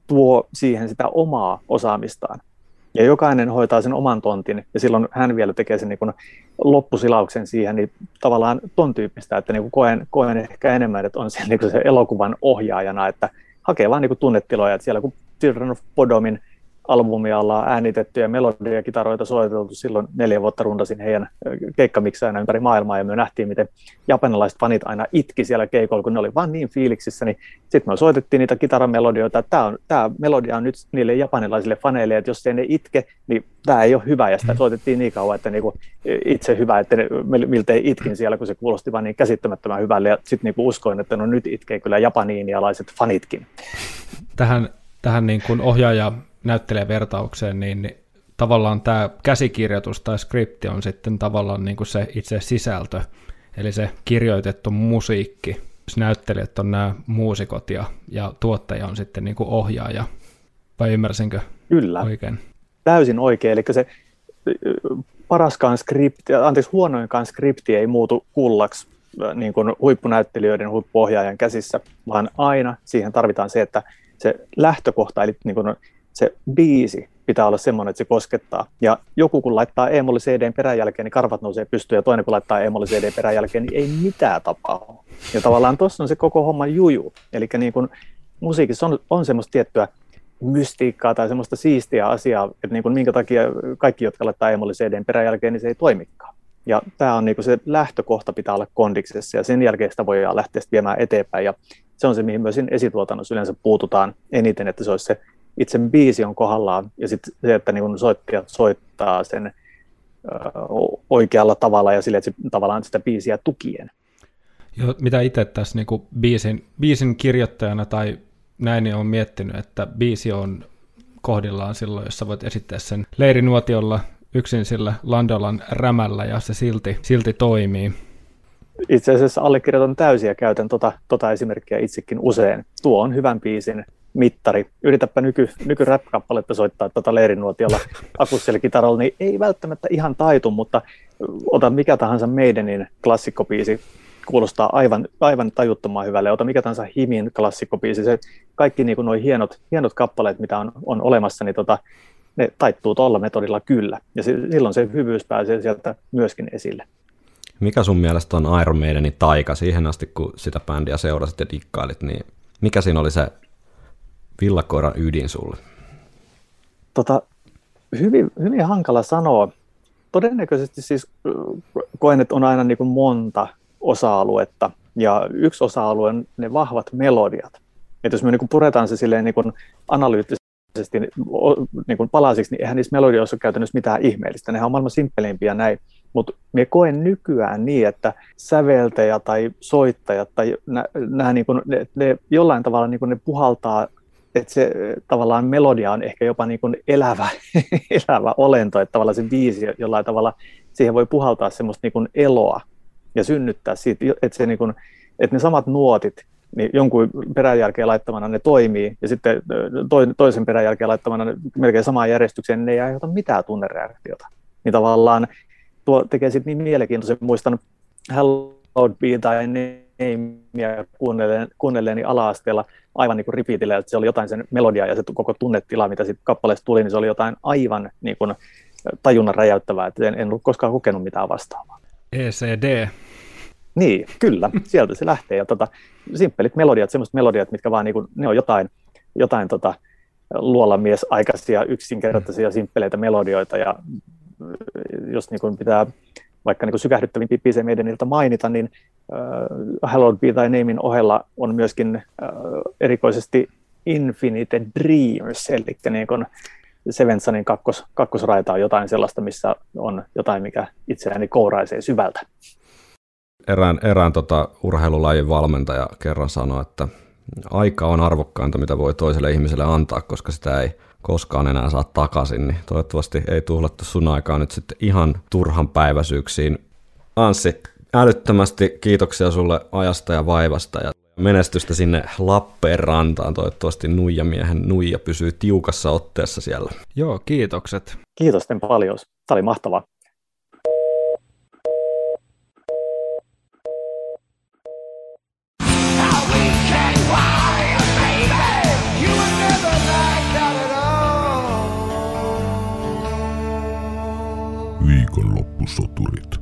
tuo siihen sitä omaa osaamistaan. Ja jokainen hoitaa sen oman tontin, ja silloin hän vielä tekee sen niin kuin loppusilauksen siihen, niin tavallaan ton tyyppistä, että niin kuin koen, koen ehkä enemmän, että on se, niin kuin se elokuvan ohjaajana, että hakee vaan niin kuin tunnetiloja, että siellä kun Children of Bodomin albumia ollaan äänitetty ja melodia ja kitaroita soiteltu. Silloin neljä vuotta rundasin heidän keikkamiksaajana ympäri maailmaa ja me nähtiin, miten japanilaiset fanit aina itki siellä keikolla, kun ne oli vaan niin fiiliksissä. Niin sitten me soitettiin niitä kitaramelodioita, että tämä, on, tämä melodia on nyt niille japanilaisille faneille, että jos ei ne itke, niin tämä ei ole hyvä. Ja sitä soitettiin niin kauan, että niinku itse hyvä, että ne, miltei itkin siellä, kun se kuulosti vaan niin käsittämättömän hyvälle. Ja sitten niinku uskoin, että no nyt itkee kyllä japaniinialaiset fanitkin. Tähän, tähän niin kuin ohjaaja näyttelijävertaukseen, niin, niin tavallaan tämä käsikirjoitus tai skripti on sitten tavallaan niin kuin se itse sisältö, eli se kirjoitettu musiikki. Jos näyttelijät on nämä muusikot ja, ja tuottaja on sitten niin kuin ohjaaja. Vai ymmärsinkö Kyllä. oikein? Täysin oikein. Eli se paraskaan skripti, anteeksi, huonoinkaan skripti ei muutu kullaksi niin kuin huippunäyttelijöiden, huippuohjaajan käsissä, vaan aina siihen tarvitaan se, että se lähtökohta, eli niin kuin se biisi pitää olla semmoinen, että se koskettaa. Ja joku kun laittaa e-molli CDn perän jälkeen, niin karvat nousee pystyyn, ja toinen kun laittaa e-molli CDn perän jälkeen, niin ei mitään tapahdu. Ja tavallaan tuossa on se koko homma juju. Eli niin kuin musiikissa on, on semmoista tiettyä mystiikkaa tai semmoista siistiä asiaa, että niin kuin minkä takia kaikki, jotka laittaa e-molli CDn perän jälkeen, niin se ei toimikaan. Ja tämä on niin kuin se lähtökohta pitää olla kondiksessa ja sen jälkeen sitä voidaan lähteä viemään eteenpäin. Ja se on se, mihin myös esituotannossa yleensä puututaan eniten, että se olisi se itse biisi on kohdallaan ja sitten se, että niin soittajat soittaa sen ö, oikealla tavalla ja sille, että se, tavallaan sitä biisiä tukien. Joo, mitä itse tässä niin kuin biisin, biisin kirjoittajana tai näin niin on miettinyt, että biisi on kohdillaan silloin, jos sä voit esittää sen leirinuotiolla yksin sillä Landolan rämällä ja se silti, silti toimii. Itse asiassa allekirjoitan täysin ja käytän tota, tota esimerkkiä itsekin usein. Tuo on hyvän biisin mittari. Yritäpä nyky, nyky rap-kappaletta soittaa tota leirinuotiolla akusselkitaralla, niin ei välttämättä ihan taitu, mutta ota mikä tahansa meidänin klassikkopiisi, kuulostaa aivan, aivan tajuttoman hyvälle. Ota mikä tahansa Himin klassikkopiisi, se kaikki niin nuo hienot, hienot kappaleet, mitä on, on olemassa, niin tota, ne taittuu tuolla metodilla kyllä. Ja silloin se hyvyys pääsee sieltä myöskin esille. Mikä sun mielestä on Iron Maidenin taika siihen asti, kun sitä bändiä seurasit ja dikkailit, niin mikä siinä oli se villakoiran ydin sulle? Tota, hyvin, hyvin hankala sanoa. Todennäköisesti siis koen, että on aina niin kuin monta osa-aluetta, ja yksi osa-alue on ne vahvat melodiat. Että jos me niin kuin puretaan se silleen niin kuin analyyttisesti niin kuin palasiksi, niin eihän niissä melodioissa ole käytännössä mitään ihmeellistä. Nehän on maailman simppelimpiä näin. Mutta me koen nykyään niin, että säveltäjä tai soittajat tai nämä, niin kuin, ne, ne, jollain tavalla niin kuin ne puhaltaa että se tavallaan melodia on ehkä jopa niin kuin elävä, elävä olento, että tavallaan se biisi jollain tavalla siihen voi puhaltaa semmoista niin kuin eloa ja synnyttää siitä, että, se niin kuin, että ne samat nuotit, niin jonkun perän jälkeen laittamana ne toimii, ja sitten toisen perän jälkeen laittamana ne melkein samaan järjestykseen, niin ne ei aiheuta mitään tunnereaktiota. Niin tavallaan tuo tekee sitten niin mielenkiintoisen, muistan Hallowed Be tai kuunnelleen, kuunnelleeni ala-asteella aivan niin kuin repeatillä, että se oli jotain sen melodia ja se koko tunnetila, mitä sitten kappaleesta tuli, niin se oli jotain aivan niin kuin tajunnan räjäyttävää, että en, en ollut koskaan kokenut mitään vastaavaa. ECD. Niin, kyllä, sieltä se lähtee. Ja tota, simppelit melodiat, semmoiset melodiat, mitkä vaan niin kuin, ne on jotain, jotain tota, luolamiesaikaisia, yksinkertaisia, simppeleitä melodioita, ja jos niin kuin pitää vaikka niin sykähdyttävimpiä biisejä meidän niiltä mainita, niin Hallowed Be Thy Namein ohella on myöskin erikoisesti Infinite Dreams, eli niin kuin Sevensonin kakkos, kakkosraita on jotain sellaista, missä on jotain, mikä itseäni kouraisee syvältä. Erään, erään tota urheilulajin valmentaja kerran sanoi, että aika on arvokkainta, mitä voi toiselle ihmiselle antaa, koska sitä ei koskaan enää saa takaisin, niin toivottavasti ei tuhlattu sun aikaa nyt sitten ihan turhan päiväsyyksiin. Anssi, älyttömästi kiitoksia sulle ajasta ja vaivasta ja menestystä sinne Lappeenrantaan. Toivottavasti Nuijamiehen Nuija pysyy tiukassa otteessa siellä. Joo, kiitokset. Kiitos paljon. Tämä oli mahtavaa. Viikonloppusoturit.